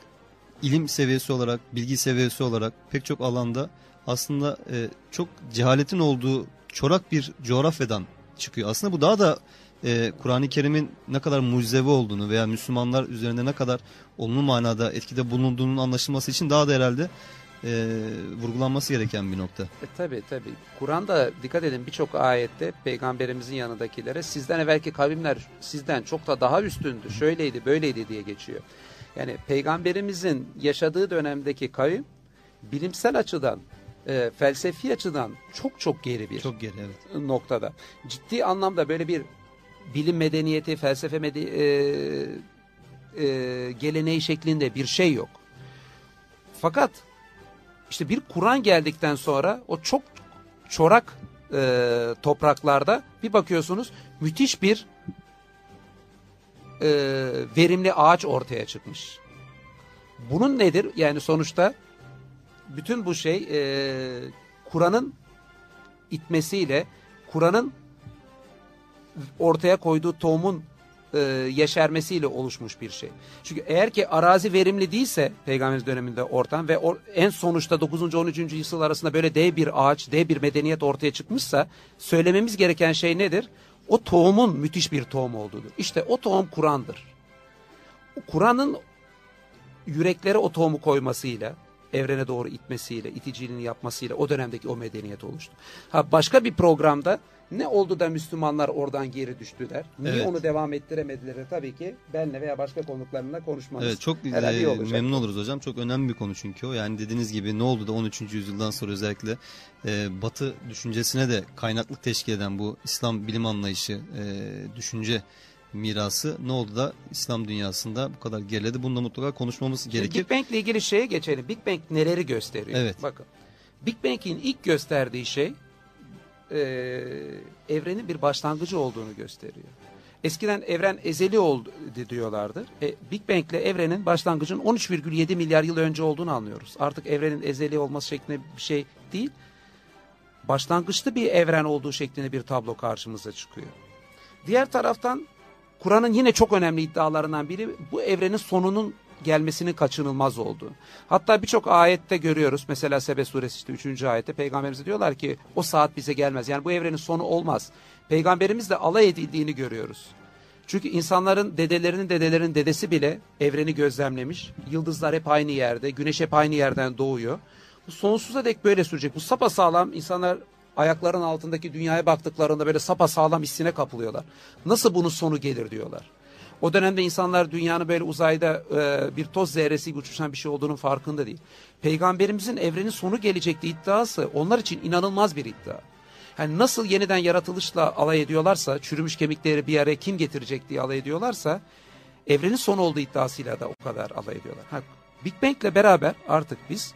ilim seviyesi olarak, bilgi seviyesi olarak pek çok alanda aslında e, çok cehaletin olduğu çorak bir coğrafyadan çıkıyor. Aslında bu daha da e, Kur'an-ı Kerim'in ne kadar mucizevi olduğunu veya Müslümanlar üzerinde ne kadar olumlu manada etkide bulunduğunun anlaşılması için daha da herhalde e, vurgulanması gereken bir nokta.
E, tabii tabii. Kur'an'da dikkat edin birçok ayette peygamberimizin yanındakilere sizden evvelki kavimler sizden çok da daha üstündü. Şöyleydi böyleydi diye geçiyor. Yani peygamberimizin yaşadığı dönemdeki kavim bilimsel açıdan e, felsefi açıdan çok çok geri bir
Çok geri evet.
noktada. Ciddi anlamda böyle bir bilim medeniyeti, felsefe mede- e, e, geleneği şeklinde bir şey yok. Fakat işte bir Kur'an geldikten sonra o çok çorak e, topraklarda bir bakıyorsunuz müthiş bir e, verimli ağaç ortaya çıkmış. Bunun nedir? Yani sonuçta bütün bu şey e, Kur'an'ın itmesiyle Kur'an'ın ortaya koyduğu tohumun e, yeşermesiyle oluşmuş bir şey. Çünkü eğer ki arazi verimli değilse Peygamberimiz döneminde ortam ve or- en sonuçta 9. 13. yüzyıl arasında böyle dev bir ağaç, dev bir medeniyet ortaya çıkmışsa söylememiz gereken şey nedir? O tohumun müthiş bir tohum olduğudur. İşte o tohum Kur'an'dır. Kur'an'ın yüreklere o tohumu koymasıyla, evrene doğru itmesiyle, iticiliğini yapmasıyla o dönemdeki o medeniyet oluştu. Ha başka bir programda ne oldu da Müslümanlar oradan geri düştüler? Niye
Evet.
onu devam ettiremediler? Tabii ki benle veya başka konuklarımla konuşmanız.
Evet çok
herhalde iyi
e,
olacak.
memnun oluruz hocam. Çok önemli bir konu çünkü o. Yani dediğiniz gibi ne oldu da 13. yüzyıldan sonra özellikle e, Batı düşüncesine de kaynaklık teşkil eden bu İslam bilim anlayışı, e, düşünce mirası ne oldu da İslam dünyasında bu kadar geriledi? Bunu da mutlaka konuşmamız
Şimdi
gerekir.
Big Bang ile ilgili şeye geçelim. Big Bang neleri gösteriyor?
Evet.
Bakın. Big Bang'in ilk gösterdiği şey e, evrenin bir başlangıcı olduğunu gösteriyor. Eskiden evren ezeli oldu diyorlardı. E, Big Bang ile evrenin başlangıcının 13,7 milyar yıl önce olduğunu anlıyoruz. Artık evrenin ezeli olması şeklinde bir şey değil. başlangıçlı bir evren olduğu şeklinde bir tablo karşımıza çıkıyor. Diğer taraftan Kur'an'ın yine çok önemli iddialarından biri bu evrenin sonunun gelmesinin kaçınılmaz olduğu. Hatta birçok ayette görüyoruz. Mesela Sebe suresi işte 3. ayette peygamberimize diyorlar ki o saat bize gelmez. Yani bu evrenin sonu olmaz. Peygamberimizle alay edildiğini görüyoruz. Çünkü insanların dedelerinin dedelerinin dedesi bile evreni gözlemlemiş. Yıldızlar hep aynı yerde, güneş hep aynı yerden doğuyor. Bu sonsuza dek böyle sürecek. Bu sapa sağlam insanlar ayakların altındaki dünyaya baktıklarında böyle sapa sağlam hissine kapılıyorlar. Nasıl bunun sonu gelir diyorlar. O dönemde insanlar dünyanın böyle uzayda e, bir toz zerresi gibi uçuşan bir şey olduğunun farkında değil. Peygamberimizin evrenin sonu gelecekti iddiası onlar için inanılmaz bir iddia. Yani nasıl yeniden yaratılışla alay ediyorlarsa, çürümüş kemikleri bir araya kim getirecek diye alay ediyorlarsa, evrenin son olduğu iddiasıyla da o kadar alay ediyorlar. Ha, Big Bang'le beraber artık biz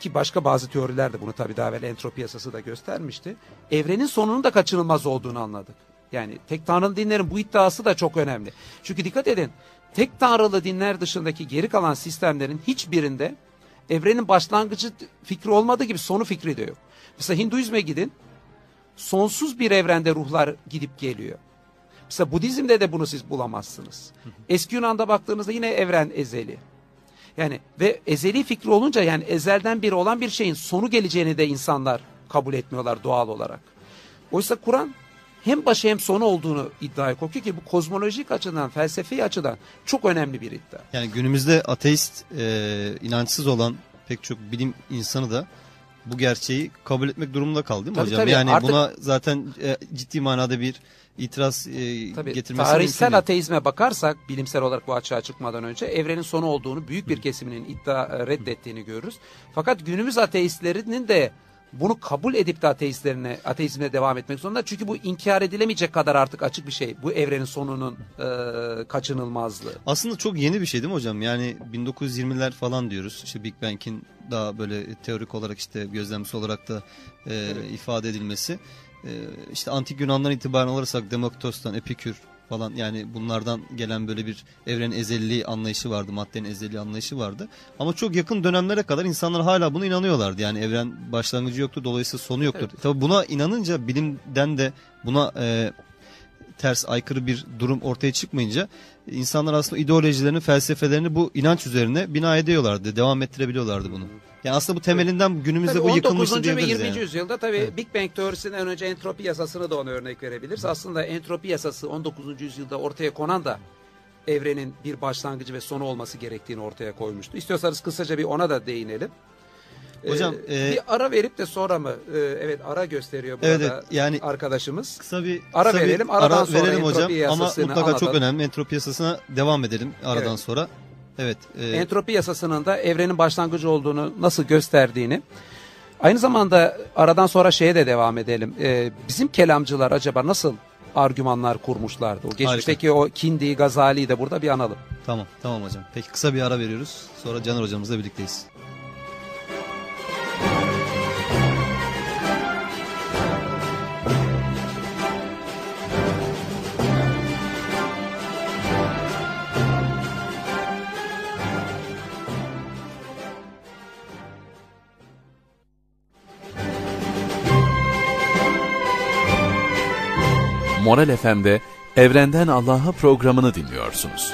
ki başka bazı teoriler de bunu tabii daha evvel entropi yasası da göstermişti. Evrenin sonunun da kaçınılmaz olduğunu anladık. Yani tek tanrılı dinlerin bu iddiası da çok önemli. Çünkü dikkat edin tek tanrılı dinler dışındaki geri kalan sistemlerin hiçbirinde evrenin başlangıcı fikri olmadığı gibi sonu fikri de yok. Mesela Hinduizme gidin sonsuz bir evrende ruhlar gidip geliyor. Mesela Budizm'de de bunu siz bulamazsınız. Eski Yunan'da baktığınızda yine evren ezeli. Yani ve ezeli fikri olunca yani ezelden biri olan bir şeyin sonu geleceğini de insanlar kabul etmiyorlar doğal olarak. Oysa Kur'an hem başı hem sonu olduğunu iddiaya kokuyor ki bu kozmolojik açıdan, felsefi açıdan çok önemli bir iddia.
Yani günümüzde ateist, e, inançsız olan pek çok bilim insanı da bu gerçeği kabul etmek durumunda kaldı değil mi
Tabii,
hocam?
tabii.
Yani
Artık-
buna zaten e, ciddi manada bir itiraz e,
Tabii
getirmesi
tarihsel
mümkün değil.
ateizme bakarsak bilimsel olarak bu açığa çıkmadan önce evrenin sonu olduğunu büyük bir kesiminin iddia e, reddettiğini görürüz. Fakat günümüz ateistlerinin de bunu kabul edip de ateistlerine, ateizmine devam etmek zorunda. Çünkü bu inkar edilemeyecek kadar artık açık bir şey. Bu evrenin sonunun e, kaçınılmazlığı.
Aslında çok yeni bir şey değil mi hocam? Yani 1920'ler falan diyoruz. İşte Big Bang'in daha böyle teorik olarak işte gözlemsi olarak da e, ifade edilmesi. E, işte antik Yunan'dan itibaren alırsak Demokritos'tan, Epikür falan yani bunlardan gelen böyle bir evrenin ezelliği anlayışı vardı. Maddenin ezelliği anlayışı vardı. Ama çok yakın dönemlere kadar insanlar hala buna inanıyorlardı. Yani evren başlangıcı yoktur dolayısıyla sonu yoktur. Tabii buna inanınca bilimden de buna e, ters aykırı bir durum ortaya çıkmayınca insanlar aslında ideolojilerini, felsefelerini bu inanç üzerine bina ediyorlardı. Devam ettirebiliyorlardı bunu. Yani aslında bu temelinden günümüzde
Tabii
bu
19.
yıkılmıştı
ve
diyebiliriz
20.
yani.
yüzyılda tabii Big Bang teorisinden önce entropi yasasını da ona örnek verebiliriz. Aslında entropi yasası 19. yüzyılda ortaya konan da evrenin bir başlangıcı ve sonu olması gerektiğini ortaya koymuştu. İstiyorsanız kısaca bir ona da değinelim.
Hocam,
Ee,
e-
bir ara verip de sonra mı? Ee, evet ara gösteriyor burada
Evet, evet, yani
arkadaşımız.
kısa bir
Ara
kısa
verelim, aradan sonra
verelim hocam ama mutlaka çok
anlatalım.
önemli. Entropi yasasına devam edelim aradan
Evet.
sonra. Evet. e,
entropi yasasının da evrenin başlangıcı olduğunu nasıl gösterdiğini. Aynı zamanda aradan sonra şeye de devam edelim. Ee, bizim kelamcılar acaba nasıl argümanlar kurmuşlardı? O geçmişteki o Kindi, Gazali'yi de burada bir analım.
Tamam, tamam hocam. Peki kısa bir ara veriyoruz. Sonra Caner hocamızla birlikteyiz.
Moral FM'de Evrenden Allah'a programını dinliyorsunuz.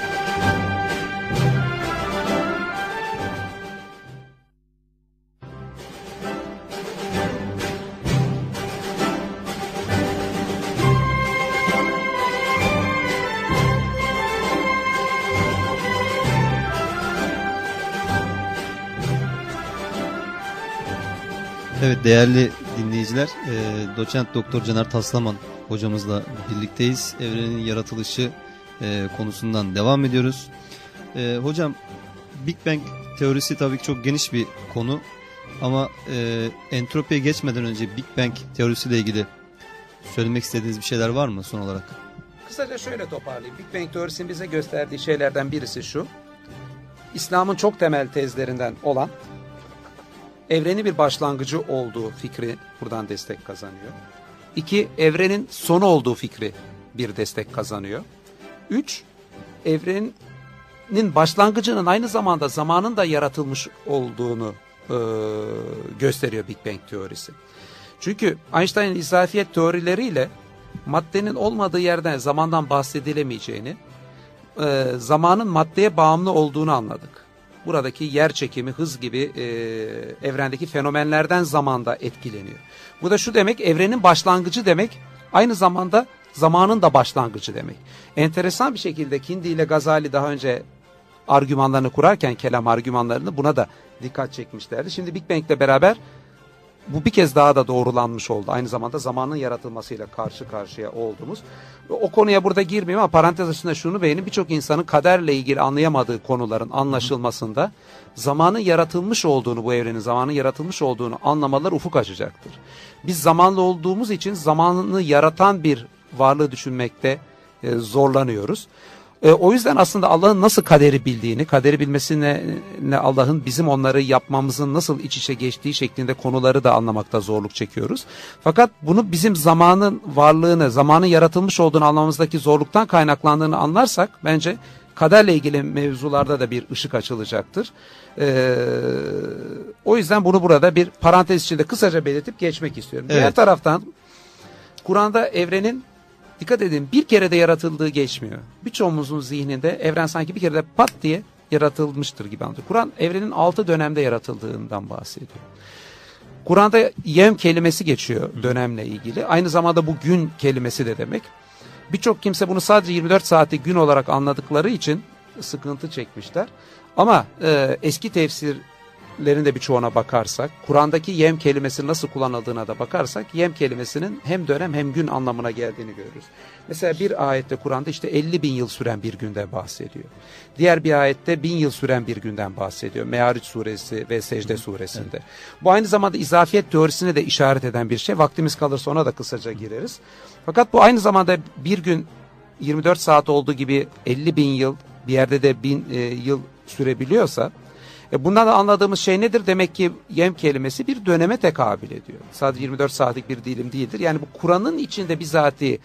Evet değerli dinleyiciler, e, doçent doktor Caner Taslaman hocamızla birlikteyiz. Evrenin yaratılışı e, konusundan devam ediyoruz. E, hocam Big Bang teorisi tabii ki çok geniş bir konu ama e, entropiye geçmeden önce Big Bang teorisiyle ilgili söylemek istediğiniz bir şeyler var mı son olarak?
Kısaca şöyle toparlayayım. Big Bang teorisinin bize gösterdiği şeylerden birisi şu. İslam'ın çok temel tezlerinden olan evreni bir başlangıcı olduğu fikri buradan destek kazanıyor. İki, evrenin sonu olduğu fikri bir destek kazanıyor. Üç, evrenin başlangıcının aynı zamanda zamanın da yaratılmış olduğunu e, gösteriyor Big Bang teorisi. Çünkü Einstein'ın izafiyet teorileriyle maddenin olmadığı yerden zamandan bahsedilemeyeceğini, e, zamanın maddeye bağımlı olduğunu anladık. Buradaki yer çekimi, hız gibi e, evrendeki fenomenlerden zamanda etkileniyor. Bu da şu demek, evrenin başlangıcı demek, aynı zamanda zamanın da başlangıcı demek. Enteresan bir şekilde Kindi ile Gazali daha önce argümanlarını kurarken kelam argümanlarını buna da dikkat çekmişlerdi. Şimdi Big Bang ile beraber bu bir kez daha da doğrulanmış oldu. Aynı zamanda zamanın yaratılmasıyla karşı karşıya olduğumuz. O konuya burada girmeyeyim ama parantez açısında şunu beğenin. Birçok insanın kaderle ilgili anlayamadığı konuların anlaşılmasında zamanın yaratılmış olduğunu, bu evrenin zamanın yaratılmış olduğunu anlamaları ufuk açacaktır. Biz zamanlı olduğumuz için zamanını yaratan bir varlığı düşünmekte e, zorlanıyoruz. E, o yüzden aslında Allah'ın nasıl kaderi bildiğini, kaderi bilmesine Allah'ın bizim onları yapmamızın nasıl iç içe geçtiği şeklinde konuları da anlamakta zorluk çekiyoruz. Fakat bunu bizim zamanın varlığını, zamanın yaratılmış olduğunu anlamamızdaki zorluktan kaynaklandığını anlarsak bence kaderle ilgili mevzularda da bir ışık açılacaktır. Ee, o yüzden bunu burada bir parantez içinde kısaca belirtip geçmek istiyorum. Evet. Diğer taraftan Kur'an'da evrenin dikkat edin bir kere de yaratıldığı geçmiyor. Birçoğumuzun zihninde evren sanki bir kere de pat diye yaratılmıştır gibi anlatıyor. Kur'an evrenin altı dönemde yaratıldığından bahsediyor. Kur'an'da yem kelimesi geçiyor dönemle ilgili. Aynı zamanda bu gün kelimesi de demek. Birçok kimse bunu sadece 24 saati gün olarak anladıkları için sıkıntı çekmişler. Ama e, eski tefsir kelimelerin de birçoğuna bakarsak, Kur'an'daki yem kelimesi nasıl kullanıldığına da bakarsak, yem kelimesinin hem dönem hem gün anlamına geldiğini görürüz. Mesela bir ayette Kur'an'da işte 50 bin yıl süren bir günde bahsediyor. Diğer bir ayette bin yıl süren bir günden bahsediyor. Meariç suresi ve Secde suresinde. Evet. Bu aynı zamanda izafiyet teorisine de işaret eden bir şey. Vaktimiz kalırsa ona da kısaca gireriz. Fakat bu aynı zamanda bir gün 24 saat olduğu gibi 50 bin yıl bir yerde de bin e, yıl sürebiliyorsa e bundan da anladığımız şey nedir? Demek ki yem kelimesi bir döneme tekabül ediyor. Sadece 24 saatlik bir dilim değildir. Yani bu Kur'an'ın içinde bizatihi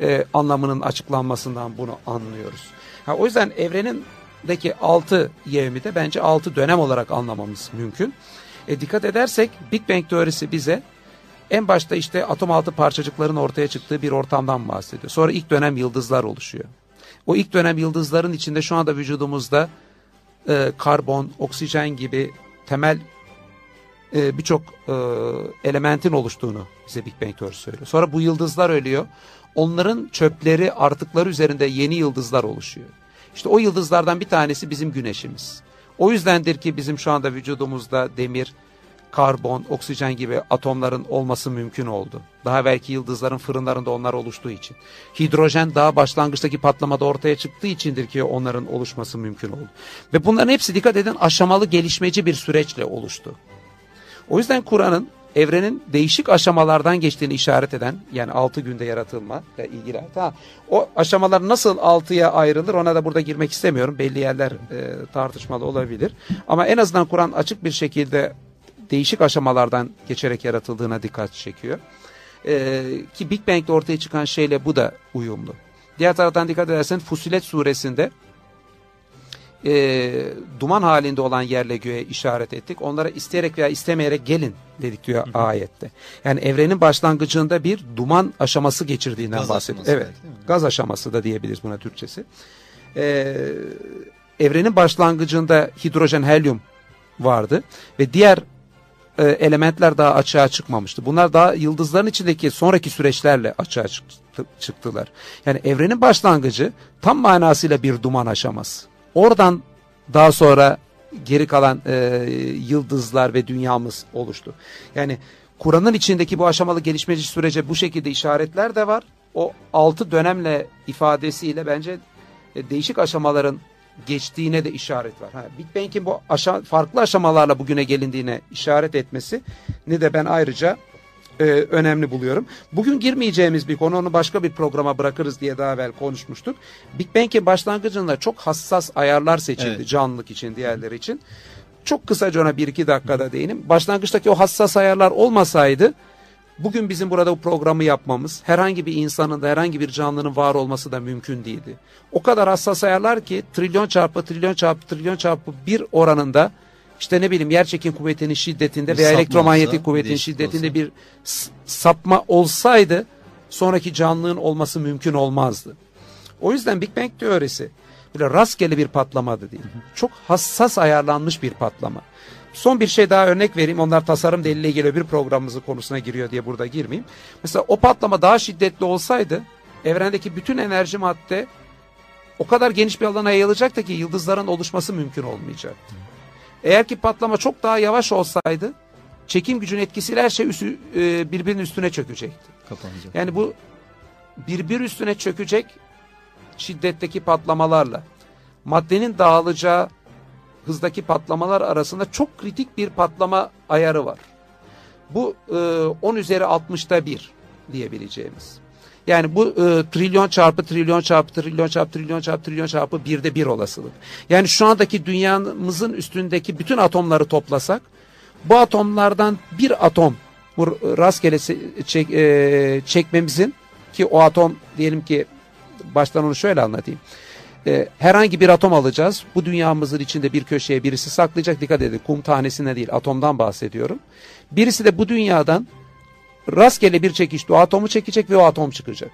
e, anlamının açıklanmasından bunu anlıyoruz. Ha, o yüzden evrenindeki altı yevmi de bence altı dönem olarak anlamamız mümkün. E, dikkat edersek Big Bang teorisi bize en başta işte atom altı parçacıkların ortaya çıktığı bir ortamdan bahsediyor. Sonra ilk dönem yıldızlar oluşuyor. O ilk dönem yıldızların içinde şu anda vücudumuzda e, karbon, oksijen gibi temel e, birçok e, elementin oluştuğunu bize Big Bang teorisi söylüyor. Sonra bu yıldızlar ölüyor. Onların çöpleri, artıkları üzerinde yeni yıldızlar oluşuyor. İşte o yıldızlardan bir tanesi bizim güneşimiz. O yüzdendir ki bizim şu anda vücudumuzda demir, karbon, oksijen gibi atomların olması mümkün oldu. Daha belki yıldızların fırınlarında onlar oluştuğu için. Hidrojen daha başlangıçtaki patlamada ortaya çıktığı içindir ki onların oluşması mümkün oldu. Ve bunların hepsi dikkat edin aşamalı gelişmeci bir süreçle oluştu. O yüzden Kur'an'ın evrenin değişik aşamalardan geçtiğini işaret eden yani altı günde yaratılma ile ilgili. Ha, o aşamalar nasıl altıya ayrılır ona da burada girmek istemiyorum. Belli yerler e, tartışmalı olabilir. Ama en azından Kur'an açık bir şekilde değişik aşamalardan geçerek yaratıldığına dikkat çekiyor. Ee, ki Big Bang'de ortaya çıkan şeyle bu da uyumlu. Diğer taraftan dikkat edersen Fusilet suresinde e, duman halinde olan yerle göğe işaret ettik. Onlara isteyerek veya istemeyerek gelin dedik diyor hı hı. ayette. Yani evrenin başlangıcında bir duman aşaması geçirdiğinden gaz bahsediyor. Evet. Gaz aşaması da diyebiliriz buna Türkçesi. Ee, evrenin başlangıcında hidrojen, helyum vardı ve diğer e, elementler daha açığa çıkmamıştı. Bunlar daha yıldızların içindeki sonraki süreçlerle açığa çıktı, çıktılar. Yani evrenin başlangıcı tam manasıyla bir duman aşaması. Oradan daha sonra geri kalan e, yıldızlar ve dünyamız oluştu. Yani Kur'an'ın içindeki bu aşamalı gelişmeci sürece bu şekilde işaretler de var. O altı dönemle ifadesiyle bence e, değişik aşamaların geçtiğine de işaret var. Ha, Big Bang'in bu aşa farklı aşamalarla bugüne gelindiğine işaret etmesi ne de ben ayrıca e, önemli buluyorum. Bugün girmeyeceğimiz bir konu onu başka bir programa bırakırız diye daha evvel konuşmuştuk. Big Bang'in başlangıcında çok hassas ayarlar seçildi evet. canlılık için diğerleri için. Çok kısaca ona bir iki dakikada değinim. Başlangıçtaki o hassas ayarlar olmasaydı Bugün bizim burada bu programı yapmamız, herhangi bir insanın da herhangi bir canlının var olması da mümkün değildi. O kadar hassas ayarlar ki trilyon çarpı trilyon çarpı trilyon çarpı bir oranında işte ne bileyim yerçekim kuvvetinin şiddetinde
Bir
veya elektromanyetik
olsa,
kuvvetin şiddetinde
olsa.
bir sapma olsaydı sonraki canlılığın olması mümkün olmazdı. O yüzden Big Bang teorisi böyle rastgele bir patlama da değil. Çok hassas ayarlanmış bir patlama. Son bir şey daha örnek vereyim. Onlar tasarım deliliyle ilgili bir programımızın konusuna giriyor diye burada girmeyeyim. Mesela o patlama daha şiddetli olsaydı evrendeki bütün enerji madde o kadar geniş bir alana yayılacaktı ki yıldızların oluşması mümkün olmayacaktı. Eğer ki patlama çok daha yavaş olsaydı çekim gücünün etkisiyle her şey üstü, e, birbirinin üstüne çökecekti.
Kapanacak.
Yani bu birbir üstüne çökecek şiddetteki patlamalarla maddenin dağılacağı hızdaki patlamalar arasında çok kritik bir patlama ayarı var. Bu e, 10 üzeri 60'ta 1 diyebileceğimiz. Yani bu e, trilyon çarpı trilyon çarpı trilyon çarpı trilyon çarpı trilyon çarpı birde bir olasılık. Yani şu andaki dünyamızın üstündeki bütün atomları toplasak bu atomlardan bir atom bu rastgele çek, e, çekmemizin ki o atom diyelim ki baştan onu şöyle anlatayım. E, herhangi bir atom alacağız. Bu dünyamızın içinde bir köşeye birisi saklayacak. Dikkat edin kum tanesine değil atomdan bahsediyorum. Birisi de bu dünyadan rastgele bir çekişte o atomu çekecek ve o atom çıkacak.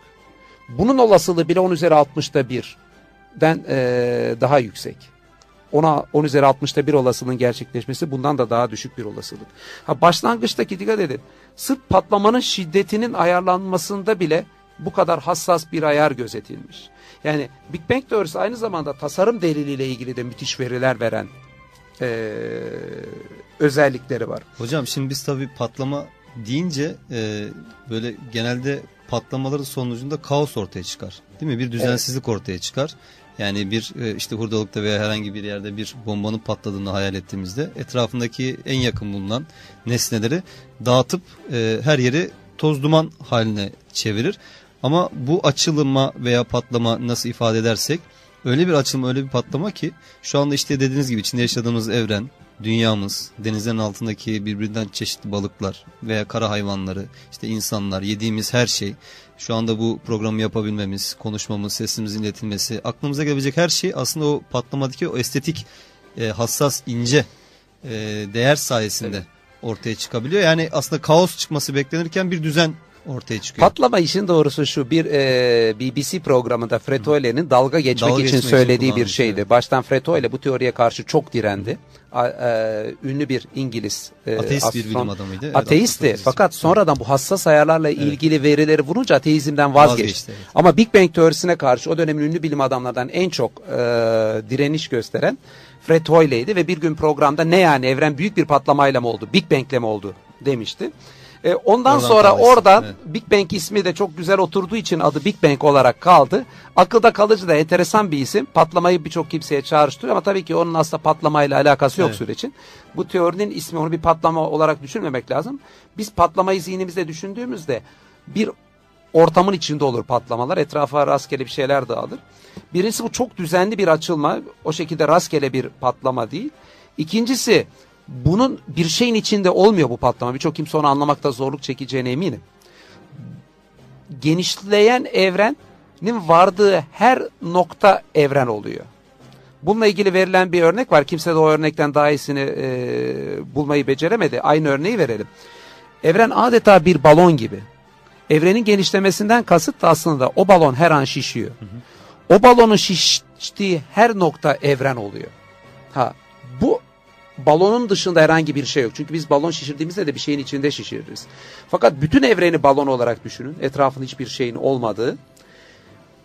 Bunun olasılığı bile 10 üzeri 60'ta 1'den e, daha yüksek. Ona 10 üzeri 60'ta 1 olasılığın gerçekleşmesi bundan da daha düşük bir olasılık. Ha başlangıçtaki dikkat edin. Sırf patlamanın şiddetinin ayarlanmasında bile bu kadar hassas bir ayar gözetilmiş. Yani Big Bang teorisi aynı zamanda tasarım deliliyle ilgili de müthiş veriler veren e, özellikleri var.
Hocam şimdi biz tabii patlama deyince e, böyle genelde patlamaların sonucunda kaos ortaya çıkar. Değil mi? Bir düzensizlik ortaya çıkar. Yani bir e, işte hurdalıkta veya herhangi bir yerde bir bombanın patladığını hayal ettiğimizde etrafındaki en yakın bulunan nesneleri dağıtıp e, her yeri toz duman haline çevirir. Ama bu açılıma veya patlama nasıl ifade edersek öyle bir açılma öyle bir patlama ki şu anda işte dediğiniz gibi içinde yaşadığımız evren, dünyamız, denizlerin altındaki birbirinden çeşitli balıklar veya kara hayvanları, işte insanlar, yediğimiz her şey, şu anda bu programı yapabilmemiz, konuşmamız, sesimizin iletilmesi, aklımıza gelebilecek her şey aslında o patlamadaki o estetik, e, hassas, ince e, değer sayesinde ortaya çıkabiliyor. Yani aslında kaos çıkması beklenirken bir düzen ortaya çıkıyor.
Patlama işin doğrusu şu bir e, BBC programında Fretoile'nin dalga geçmek
Dalga
için söylediği bir şeydi.
evet.
Baştan Fretoile bu teoriye karşı çok direndi. A, e, ünlü bir İngiliz e,
Ateist bir bilim adamıydı. Evet,
Ateistti
ateist.
fakat sonradan bu hassas ayarlarla ilgili verileri vurunca ateizmden vazgeçti.
Vazgeçti, evet.
Ama Big Bang teorisine karşı o dönemin ünlü bilim adamlarından en çok e, direniş gösteren Fred Hoyle'ydi ve bir gün programda ne yani evren büyük bir patlamayla mı oldu, Big Bang'le mi oldu demişti. E, ondan
Oradan
sonra
tanesi,
oradan
evet.
Big Bang ismi de çok güzel oturduğu için adı Big Bang olarak kaldı. Akılda kalıcı da enteresan bir isim. Patlamayı birçok kimseye çağrıştırıyor ama tabii ki onun aslında patlamayla alakası yok
Evet.
sürecin. Bu teorinin ismi onu bir patlama olarak düşünmemek lazım. Biz patlamayı zihnimizde düşündüğümüzde bir ortamın içinde olur patlamalar. Etrafa rastgele bir şeyler dağılır. Birincisi bu çok düzenli bir açılma. O şekilde rastgele bir patlama değil. İkincisi bunun bir şeyin içinde olmuyor bu patlama. Birçok kimse onu anlamakta zorluk çekeceğine eminim. Genişleyen evrenin vardığı her nokta evren oluyor. Bununla ilgili verilen bir örnek var. Kimse de o örnekten daha iyisini e, bulmayı beceremedi. Aynı örneği verelim. Evren adeta bir balon gibi. Evrenin genişlemesinden kasıt da aslında o balon her an şişiyor. O balonun şiştiği her nokta evren oluyor. Ha bu balonun dışında herhangi bir şey yok. Çünkü biz balon şişirdiğimizde de bir şeyin içinde şişiririz. Fakat bütün evreni balon olarak düşünün. Etrafında hiçbir şeyin olmadığı.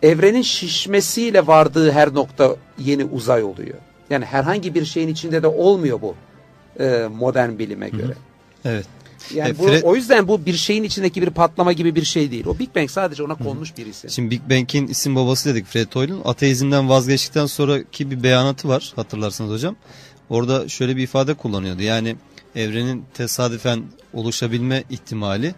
Evrenin şişmesiyle vardığı her nokta yeni uzay oluyor. Yani herhangi bir şeyin içinde de olmuyor bu e, modern bilime göre.
Evet.
Yani
E,
bu,
Fred-
o yüzden bu bir şeyin içindeki bir patlama gibi bir şey değil. O Big Bang sadece ona konmuş bir isim.
Şimdi Big Bang'in isim babası dedik Fred Hoyle'un. Ateizmden vazgeçtikten sonraki bir beyanatı var hatırlarsanız hocam. Orada şöyle bir ifade kullanıyordu. Yani evrenin tesadüfen oluşabilme ihtimali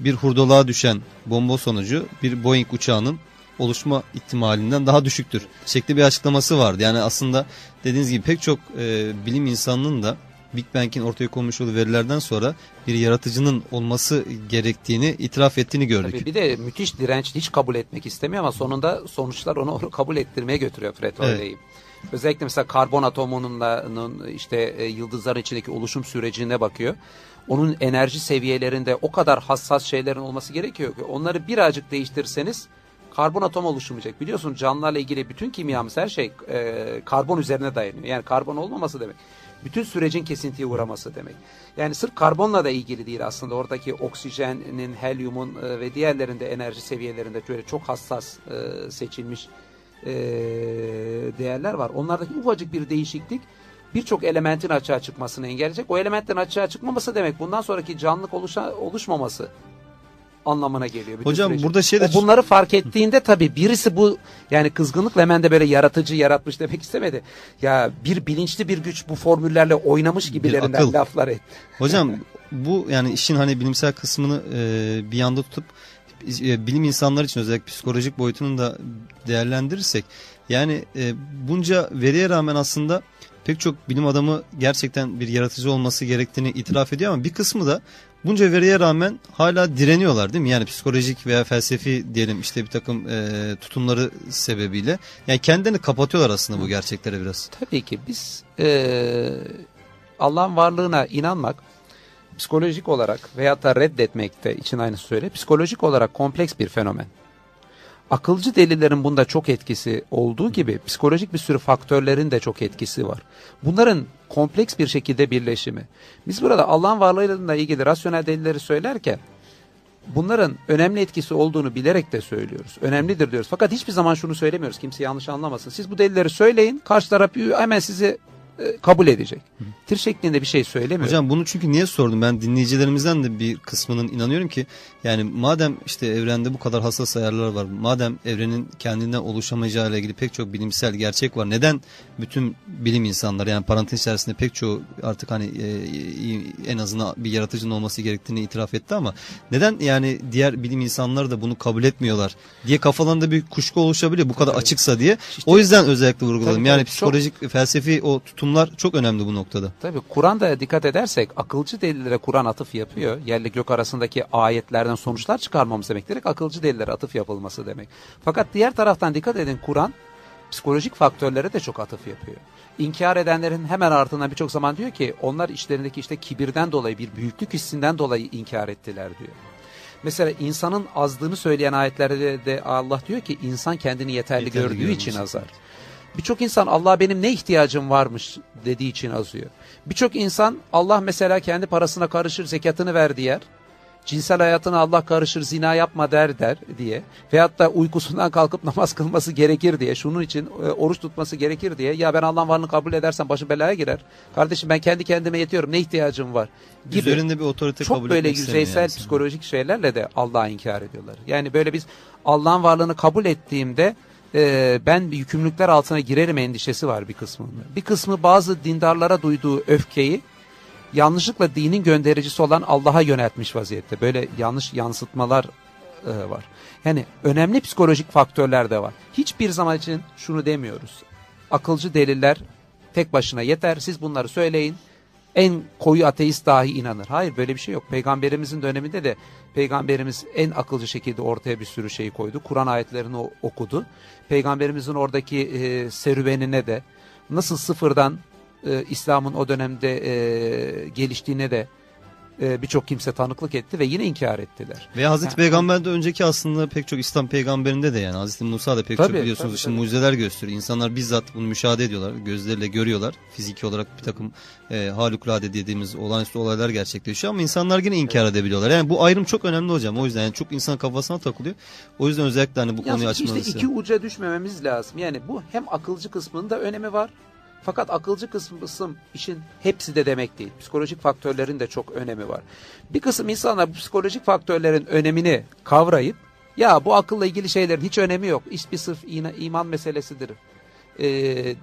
bir hurdalığa düşen bomba sonucu bir Boeing uçağının oluşma ihtimalinden daha düşüktür. Şekli bir açıklaması vardı. Yani aslında dediğiniz gibi pek çok e, bilim insanının da Big Bang'in ortaya konmuş olduğu verilerden sonra bir yaratıcının olması gerektiğini itiraf ettiğini gördük.
Tabii bir de müthiş direnç hiç kabul etmek istemiyor ama sonunda sonuçlar onu, onu kabul ettirmeye götürüyor Fred
Evet.
Özellikle mesela karbon atomunun işte e, yıldızların içindeki oluşum sürecine bakıyor. Onun enerji seviyelerinde o kadar hassas şeylerin olması gerekiyor ki onları birazcık değiştirirseniz karbon atom oluşmayacak. Biliyorsun canlılarla ilgili bütün kimyamız her şey e, karbon üzerine dayanıyor. Yani karbon olmaması demek. Bütün sürecin kesintiye uğraması demek. Yani sırf karbonla da ilgili değil aslında. Oradaki oksijenin, helyumun e, ve diğerlerinde enerji seviyelerinde böyle çok hassas e, seçilmiş e, değerler var. Onlardaki ufacık bir değişiklik birçok elementin açığa çıkmasını engelleyecek. O elementlerin açığa çıkmaması demek bundan sonraki canlılık oluşa, oluşmaması anlamına geliyor. Bütün
Hocam
sürecin.
burada şey de...
O bunları fark ettiğinde tabii birisi bu yani kızgınlıkla hemen de böyle yaratıcı yaratmış demek istemedi. Ya bir bilinçli bir güç bu formüllerle oynamış gibilerinden laflar et.
Hocam bu yani işin hani bilimsel kısmını e, bir yanda tutup bilim insanları için özellikle psikolojik boyutunu da değerlendirirsek yani e, bunca veriye rağmen aslında pek çok bilim adamı gerçekten bir yaratıcı olması gerektiğini itiraf ediyor ama bir kısmı da bunca veriye rağmen hala direniyorlar değil mi? Yani psikolojik veya felsefi diyelim işte bir takım e, tutumları sebebiyle. Yani kendilerini kapatıyorlar aslında bu gerçeklere biraz.
Tabii ki biz e, Allah'ın varlığına inanmak psikolojik olarak veyahut da reddetmek de için aynısı söyle. Psikolojik olarak kompleks bir fenomen. Akılcı delillerin bunda çok etkisi olduğu gibi psikolojik bir sürü faktörlerin de çok etkisi var. Bunların kompleks bir şekilde birleşimi. Biz burada Allah'ın varlığıyla ilgili rasyonel delilleri söylerken bunların önemli etkisi olduğunu bilerek de söylüyoruz. Önemlidir diyoruz. Fakat hiçbir zaman şunu söylemiyoruz. Kimse yanlış anlamasın. Siz bu delilleri söyleyin. Karşı taraf hemen sizi kabul edecek. Tir şeklinde bir şey söylemiyor.
Hocam bunu çünkü niye sordum? Ben dinleyicilerimizden de bir kısmının inanıyorum ki yani madem işte evrende bu kadar hassas ayarlar var. Madem evrenin kendinden oluşamayacağı ile ilgili pek çok bilimsel gerçek var. Neden bütün bilim insanları yani parantez içerisinde pek çoğu artık hani e, en azından bir yaratıcının olması gerektiğini itiraf etti ama neden yani diğer bilim insanları da bunu kabul etmiyorlar diye kafalarında bir kuşku oluşabiliyor bu kadar açıksa diye.
İşte-
o yüzden özellikle vurguladım.
Tabii,
yani
tabii. Çok-
psikolojik, felsefi o tutumlar çok önemli bu noktada.
Tabii Kur'an'da dikkat edersek akılcı delillere Kur'an atıf yapıyor. Yerle gök arasındaki ayetlerden sonuçlar çıkarmamız demek. Direkt akılcı delillere atıf yapılması demek. Fakat diğer taraftan dikkat edin Kur'an psikolojik faktörlere de çok atıf yapıyor. İnkar edenlerin hemen ardından birçok zaman diyor ki onlar içlerindeki işte kibirden dolayı bir büyüklük hissinden dolayı inkar ettiler diyor. Mesela insanın azdığını söyleyen ayetlerde de Allah diyor ki insan kendini yeterli,
Yeterli
gördüğü için azar. Birçok insan Allah benim ne ihtiyacım varmış dediği için azıyor. Birçok insan Allah mesela kendi parasına karışır zekatını ver diyer. Cinsel hayatına Allah karışır zina yapma der der diye. Veyahut da uykusundan kalkıp namaz kılması gerekir diye. Şunun için e, oruç tutması gerekir diye. Ya ben Allah'ın varlığını kabul edersem başım belaya girer. Kardeşim ben kendi kendime yetiyorum ne ihtiyacım var gibi.
Üzerinde bir otorite
Çok
kabul
böyle yüzeysel
yani.
psikolojik şeylerle de Allah'ı inkar ediyorlar. Yani böyle biz Allah'ın varlığını kabul ettiğimde e, ben yükümlülükler altına girerim endişesi var bir kısmında. Bir kısmı bazı dindarlara duyduğu öfkeyi yanlışlıkla dinin göndericisi olan Allah'a yöneltmiş vaziyette. Böyle yanlış yansıtmalar e, var. Yani önemli psikolojik faktörler de var. Hiçbir zaman için şunu demiyoruz. Akılcı deliller tek başına yeter. Siz bunları söyleyin. En koyu ateist dahi inanır. Hayır böyle bir şey yok. Peygamberimizin döneminde de peygamberimiz en akılcı şekilde ortaya bir sürü şey koydu. Kur'an ayetlerini okudu. Peygamberimizin oradaki e, serüvenine de nasıl sıfırdan e, İslam'ın o dönemde e, geliştiğine de e, birçok kimse tanıklık etti ve yine inkar ettiler.
Ve Hazreti
Ha,
Peygamber'de önceki aslında pek çok İslam peygamberinde de yani Hazreti Musa da pek
Tabii,
çok biliyorsunuz
tabii,
şimdi
tabii.
mucizeler gösteriyor. İnsanlar bizzat bunu müşahede ediyorlar. Gözleriyle görüyorlar. Fiziki olarak bir takım e, harikulade dediğimiz olağanüstü olaylar gerçekleşiyor ama insanlar yine inkar edebiliyorlar. Yani bu ayrım çok önemli hocam. O yüzden yani çok insan kafasına takılıyor. O yüzden özellikle hani bu konuyu
Yalnız
açmanız
işte iki uca düşmememiz lazım. Yani bu hem akılcı kısmının da önemi var. Fakat akılcı kısmı işin hepsi de demek değil. Psikolojik faktörlerin de çok önemi var. Bir kısım insanlar bu psikolojik faktörlerin önemini kavrayıp ya bu akılla ilgili şeylerin hiç önemi yok. İş bir sırf iman meselesidir. Ee,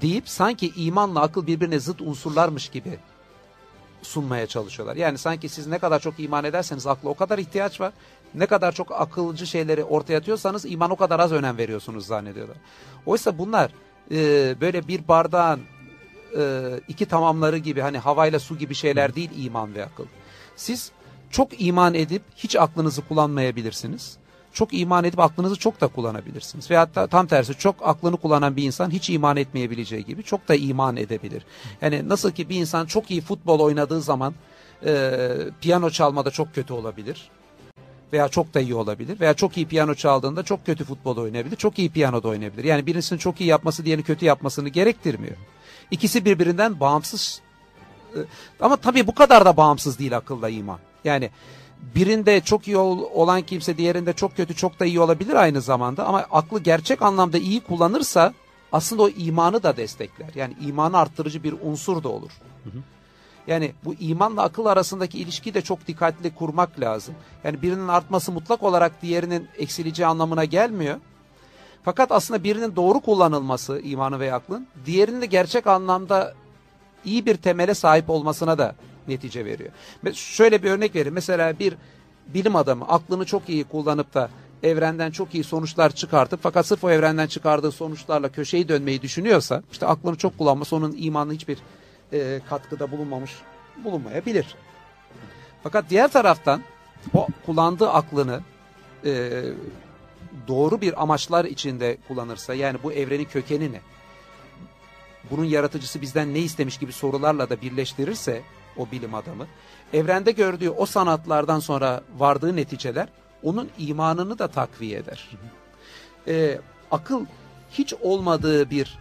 deyip sanki imanla akıl birbirine zıt unsurlarmış gibi sunmaya çalışıyorlar. Yani sanki siz ne kadar çok iman ederseniz akla o kadar ihtiyaç var. Ne kadar çok akılcı şeyleri ortaya atıyorsanız iman o kadar az önem veriyorsunuz zannediyorlar. Oysa bunlar e, böyle bir bardağın e, iki tamamları gibi hani havayla su gibi şeyler değil iman ve akıl. Siz çok iman edip hiç aklınızı kullanmayabilirsiniz. çok iman edip aklınızı çok da kullanabilirsiniz. Ve hatta tam tersi çok aklını kullanan bir insan hiç iman etmeyebileceği gibi çok da iman edebilir. Yani nasıl ki bir insan çok iyi futbol oynadığı zaman e, piyano çalmada çok kötü olabilir. Veya çok da iyi olabilir. Veya çok iyi piyano çaldığında çok kötü futbol oynayabilir. Çok iyi piyano da oynayabilir. Yani birisinin çok iyi yapması diğerini kötü yapmasını gerektirmiyor. İkisi birbirinden bağımsız. E, ama tabii bu kadar da bağımsız değil akılla iman. Yani birinde çok iyi olan kimse diğerinde çok kötü çok da iyi olabilir aynı zamanda ama aklı gerçek anlamda iyi kullanırsa aslında o imanı da destekler. Yani imanı arttırıcı bir unsur da olur. Hı hı. Yani bu imanla akıl arasındaki ilişkiyi de çok dikkatli kurmak lazım. Yani birinin artması mutlak olarak diğerinin eksileceği anlamına gelmiyor. Fakat aslında birinin doğru kullanılması imanı ve aklın diğerinin de gerçek anlamda iyi bir temele sahip olmasına da netice veriyor. Şöyle bir örnek vereyim. Mesela bir bilim adamı aklını çok iyi kullanıp da evrenden çok iyi sonuçlar çıkartıp fakat sırf o evrenden çıkardığı sonuçlarla köşeyi dönmeyi düşünüyorsa işte aklını çok kullanması onun imanına hiçbir e, katkıda bulunmamış bulunmayabilir. Fakat diğer taraftan o kullandığı aklını e, doğru bir amaçlar içinde kullanırsa yani bu evrenin kökeni ne? Bunun yaratıcısı bizden ne istemiş gibi sorularla da birleştirirse o bilim adamı. Evrende gördüğü o sanatlardan sonra vardığı neticeler onun imanını da takviye eder. Ee, akıl hiç olmadığı bir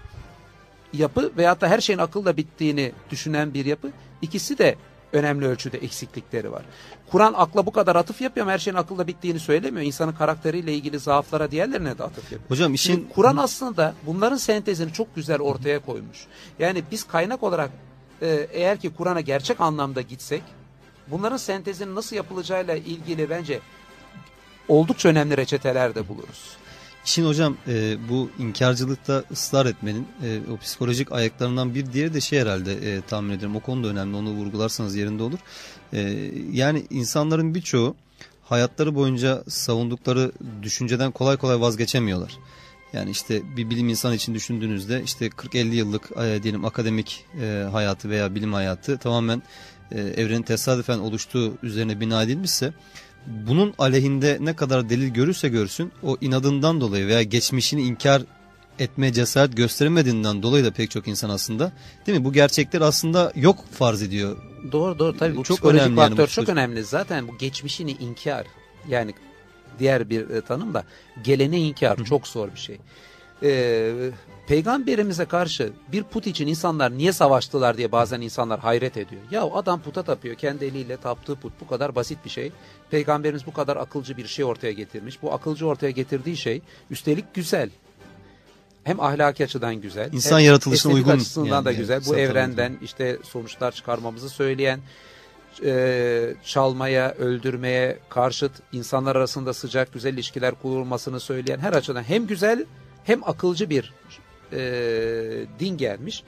yapı veyahut da her şeyin akılla bittiğini düşünen bir yapı. İkisi de önemli ölçüde eksiklikleri var. Kur'an akla bu kadar atıf yapıyor ama her şeyin akılla bittiğini söylemiyor. İnsanın karakteriyle ilgili zaaflara diğerlerine de atıf yapıyor.
Hocam işin...
Kur'an aslında bunların sentezini çok güzel ortaya koymuş. Yani biz kaynak olarak e, eğer ki Kur'an'a gerçek anlamda gitsek bunların sentezinin nasıl yapılacağıyla ilgili bence oldukça önemli reçeteler de buluruz.
Şimdi hocam e, bu inkarcılıkta ısrar etmenin e, o psikolojik ayaklarından bir diğeri de şey herhalde e, tahmin ediyorum. O konuda önemli onu vurgularsanız yerinde olur. E, yani insanların birçoğu hayatları boyunca savundukları düşünceden kolay kolay vazgeçemiyorlar. Yani işte bir bilim insanı için düşündüğünüzde işte 40-50 yıllık e, diyelim akademik e, hayatı veya bilim hayatı tamamen e, evrenin tesadüfen oluştuğu üzerine bina edilmişse bunun aleyhinde ne kadar delil görürse görsün o inadından dolayı veya geçmişini inkar etme cesaret gösteremediğinden dolayı da pek çok insan aslında değil mi? Bu gerçekler aslında yok farz ediyor.
Doğru doğru tabii bu çok önemli faktör yani, çok önemli. Zaten bu geçmişini inkar yani diğer bir e, tanım da gelene inkar çok zor bir şey. Ee, peygamberimize karşı bir put için insanlar niye savaştılar diye bazen insanlar hayret ediyor. Ya adam puta tapıyor kendi eliyle taptığı put bu kadar basit bir şey. Peygamberimiz bu kadar akılcı bir şey ortaya getirmiş. Bu akılcı ortaya getirdiği şey üstelik güzel. Hem ahlaki açıdan güzel.
İnsan yaratılışına uygun.
açısından yani, da güzel. Bu evrenden uygun. işte sonuçlar çıkarmamızı söyleyen e, çalmaya, öldürmeye karşıt insanlar arasında sıcak güzel ilişkiler kurulmasını söyleyen her açıdan hem güzel hem akılcı bir e, din gelmiş.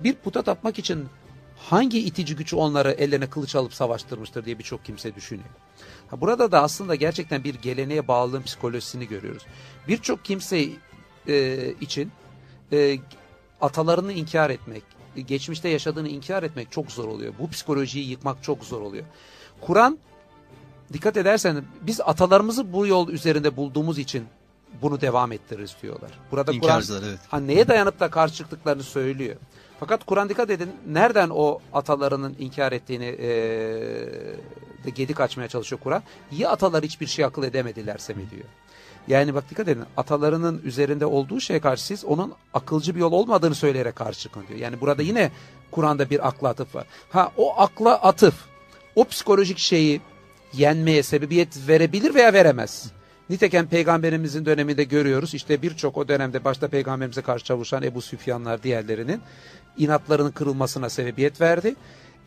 Bir puta tapmak için hangi itici güç onları ellerine kılıç alıp savaştırmıştır diye birçok kimse düşünüyor. Ha, burada da aslında gerçekten bir geleneğe bağlılığın psikolojisini görüyoruz. Birçok kimse e, için e, atalarını inkar etmek, geçmişte yaşadığını inkar etmek çok zor oluyor. Bu psikolojiyi yıkmak çok zor oluyor. Kur'an dikkat edersen biz atalarımızı bu yol üzerinde bulduğumuz için bunu devam ettiririz diyorlar. Burada Kur'an evet. ha, neye dayanıp da karşı çıktıklarını söylüyor. Fakat Kur'an dikkat edin nereden o atalarının inkar ettiğini e, de gedik açmaya çalışıyor Kur'an. Ya atalar hiçbir şey akıl edemedilerse mi diyor. Yani bak dikkat edin atalarının üzerinde olduğu şeye karşı siz onun akılcı bir yol olmadığını söyleyerek karşı çıkın diyor. Yani burada yine Kur'an'da bir akla atıf var. Ha o akla atıf o psikolojik şeyi yenmeye sebebiyet verebilir veya veremez. Nitekim peygamberimizin döneminde görüyoruz. İşte birçok o dönemde başta peygamberimize karşı çalışan Ebu Süfyanlar diğerlerinin inatlarının kırılmasına sebebiyet verdi.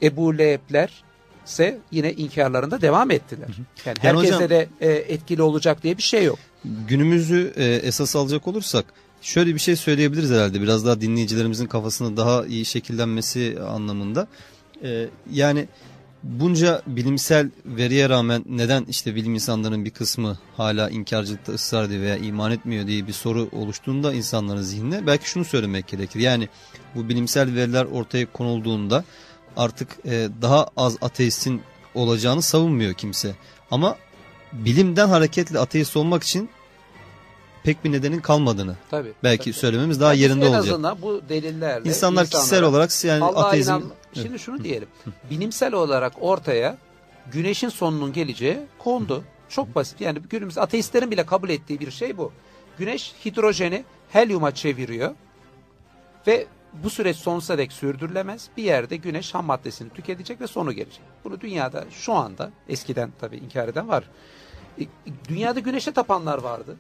Ebu Leheb'ler ise yine inkarlarında devam ettiler. Yani, yani herkese hocam, de e, etkili olacak diye bir şey yok.
Günümüzü e, esas alacak olursak şöyle bir şey söyleyebiliriz herhalde biraz daha dinleyicilerimizin kafasında daha iyi şekillenmesi anlamında. E, yani bunca bilimsel veriye rağmen neden işte bilim insanlarının bir kısmı hala inkarcılıkta ısrar ediyor veya iman etmiyor diye bir soru oluştuğunda insanların zihnine belki şunu söylemek gerekir. Yani bu bilimsel veriler ortaya konulduğunda artık e, daha az ateistin olacağını savunmuyor kimse. Ama bilimden hareketle ateist olmak için pek bir nedenin kalmadığını
Tabii.
belki
tabii.
söylememiz daha
Yani
yerinde
en
olacak.
azından bu delillerle
İnsanlar kişisel olarak yani ateizm
inan- Şimdi şunu diyelim. Bilimsel olarak ortaya güneşin sonunun geleceği kondu. Çok basit. Yani günümüz ateistlerin bile kabul ettiği bir şey bu. Güneş hidrojeni helyuma çeviriyor ve bu süreç sonsuza dek sürdürülemez. Bir yerde güneş ham maddesini tüketecek ve sonu gelecek. Bunu dünyada şu anda eskiden tabii inkar eden var. E, Dünyada güneşe tapanlar vardı.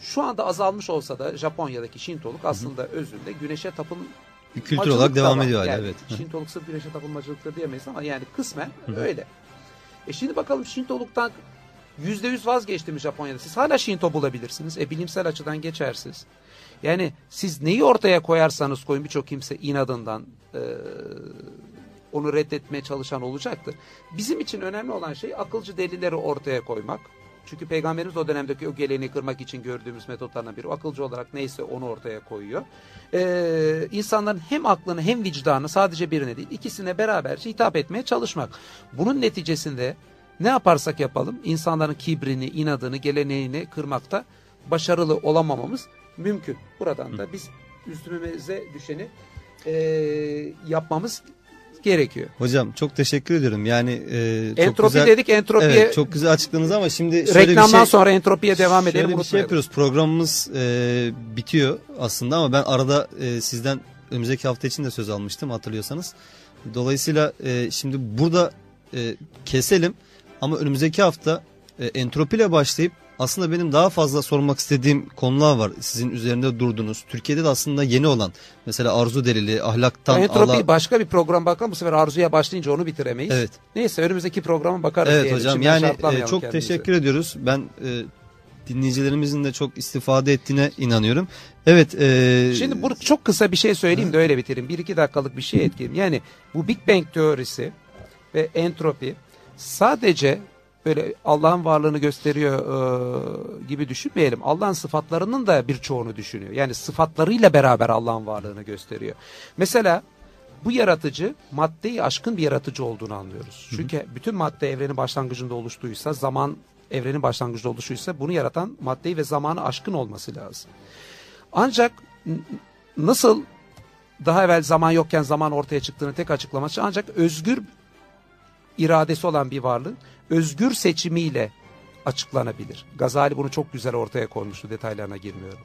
Şu anda azalmış olsa da Japonya'daki Şintoluk aslında özünde güneşe tapın
bir kültür
Macılık
olarak devam
var.
ediyor hala
Yani
evet.
Şintoluk sırf güneşe tapınmacılıktır diyemeyiz ama yani kısmen öyle. E şimdi bakalım Şintoluktan %100 vazgeçti mi Japonya'da? Siz hala Şinto bulabilirsiniz. E bilimsel açıdan geçersiz. Yani siz neyi ortaya koyarsanız koyun birçok kimse inadından e, onu reddetmeye çalışan olacaktır. Bizim için önemli olan şey akılcı delilleri ortaya koymak. Çünkü peygamberimiz o dönemdeki o geleneği kırmak için gördüğümüz metotlardan biri. O akılcı olarak neyse onu ortaya koyuyor. Ee, insanların hem aklını hem vicdanı sadece birine değil ikisine beraberce hitap etmeye çalışmak. Bunun neticesinde ne yaparsak yapalım insanların kibrini, inadını, geleneğini kırmakta başarılı olamamamız mümkün. Buradan da biz üstümüze düşeni e, yapmamız gerekiyor.
Hocam çok teşekkür ediyorum. Yani e, çok
Entropi
güzel,
dedik entropiye
Evet, çok güzel açıkladınız ama şimdi şöyle
reklamdan
bir şey,
sonra entropiye devam edelim
şöyle bir şey yapıyoruz. Programımız e, bitiyor aslında ama ben arada e, sizden önümüzdeki hafta için de söz almıştım hatırlıyorsanız. Dolayısıyla e, şimdi burada e, keselim ama önümüzdeki hafta e, entropiyle başlayıp aslında benim daha fazla sormak istediğim konular var. Sizin üzerinde durdunuz. Türkiye'de de aslında yeni olan mesela arzu delili, ahlaktan
Entropi
Allah...
başka bir program bakalım bu sefer arzuya başlayınca onu bitiremeyiz.
Evet.
Neyse önümüzdeki programa bakarız
Evet
diyelim.
hocam
Şimdiden
yani e, çok
kendimizi.
teşekkür ediyoruz. Ben e, dinleyicilerimizin de çok istifade ettiğine inanıyorum. Evet. e,
Şimdi bu çok kısa bir şey söyleyeyim de öyle bitireyim. Bir iki dakikalık bir şey etkileyim. Yani bu Big Bang teorisi ve entropi sadece böyle Allah'ın varlığını gösteriyor e, gibi düşünmeyelim. Allah'ın sıfatlarının da birçoğunu düşünüyor. Yani sıfatlarıyla beraber Allah'ın varlığını gösteriyor. Mesela bu yaratıcı maddeyi aşkın bir yaratıcı olduğunu anlıyoruz. Çünkü bütün madde evrenin başlangıcında oluştuysa, zaman evrenin başlangıcında oluşuysa bunu yaratan maddeyi ve zamanı aşkın olması lazım. Ancak nasıl daha evvel zaman yokken zaman ortaya çıktığını tek açıklaması ancak özgür iradesi olan bir varlığın özgür seçimiyle açıklanabilir. Gazali bunu çok güzel ortaya koymuştu detaylarına girmiyorum.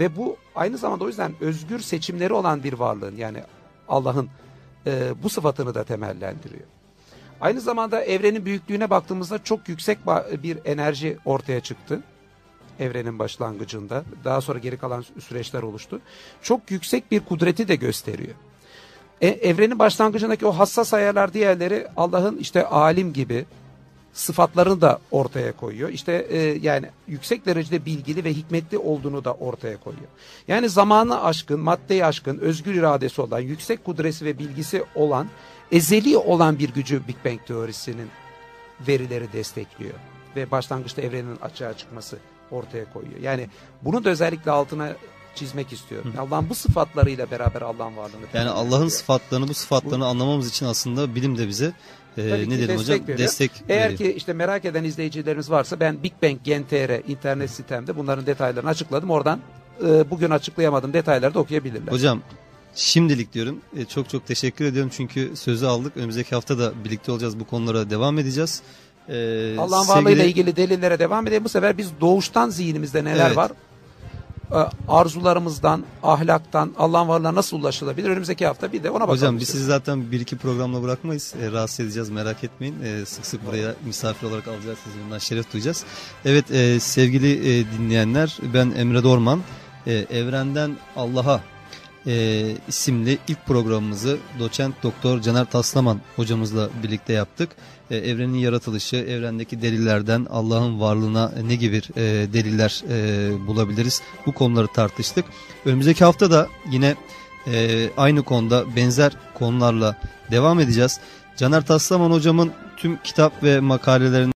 Ve bu aynı zamanda o yüzden özgür seçimleri olan bir varlığın yani Allah'ın e, bu sıfatını da temellendiriyor. Aynı zamanda evrenin büyüklüğüne baktığımızda çok yüksek bir enerji ortaya çıktı. Evrenin başlangıcında. Daha sonra geri kalan süreçler oluştu. Çok yüksek bir kudreti de gösteriyor. E, evrenin başlangıcındaki o hassas ayarlar diğerleri Allah'ın işte alim gibi sıfatlarını da ortaya koyuyor. İşte e, yani yüksek derecede bilgili ve hikmetli olduğunu da ortaya koyuyor. Yani zamanı aşkın, maddeyi aşkın, özgür iradesi olan, yüksek kudresi ve bilgisi olan, ezeli olan bir gücü Big Bang teorisinin verileri destekliyor. Ve başlangıçta evrenin açığa çıkması ortaya koyuyor. Yani bunu da özellikle altına çizmek istiyorum. Allah'ın bu sıfatlarıyla beraber Allah'ın varlığını
Yani Allah'ın sıfatlarını, bu sıfatlarını anlamamız için aslında bilim de bize e,
Tabii
ne
destek
hocam
veriyor.
destek
Eğer
veriyor.
ki işte merak eden izleyicilerimiz varsa ben Big Bang Gen.tr internet sitemde bunların detaylarını açıkladım. Oradan e, bugün açıklayamadığım detayları da okuyabilirler.
Hocam şimdilik diyorum e, çok çok teşekkür ediyorum çünkü sözü aldık. Önümüzdeki hafta da birlikte olacağız bu konulara devam edeceğiz. E,
Allah'ın
sevgili-
varlığıyla ilgili delillere devam edelim. Bu sefer biz doğuştan zihnimizde neler
Evet.
var? E, arzularımızdan, ahlaktan, Allah'ın varlığına nasıl ulaşılabilir? Önümüzdeki hafta bir de ona bakalım.
Hocam biz sizi zaten bir iki programla bırakmayız. E, rahatsız edeceğiz merak etmeyin. E, sık sık buraya misafir olarak alacağız sizi. Bundan şeref duyacağız. Evet e, sevgili e, dinleyenler ben Emre Dorman. E, Evrenden Allah'a e, isimli ilk programımızı doçent doktor Caner Taslaman hocamızla birlikte yaptık. E, evrenin yaratılışı, evrendeki delillerden Allah'ın varlığına ne gibi e, deliller e, bulabiliriz? Bu konuları tartıştık. Önümüzdeki hafta da yine e, aynı konuda benzer konularla devam edeceğiz. Caner Taslaman hocamın tüm kitap ve makalelerini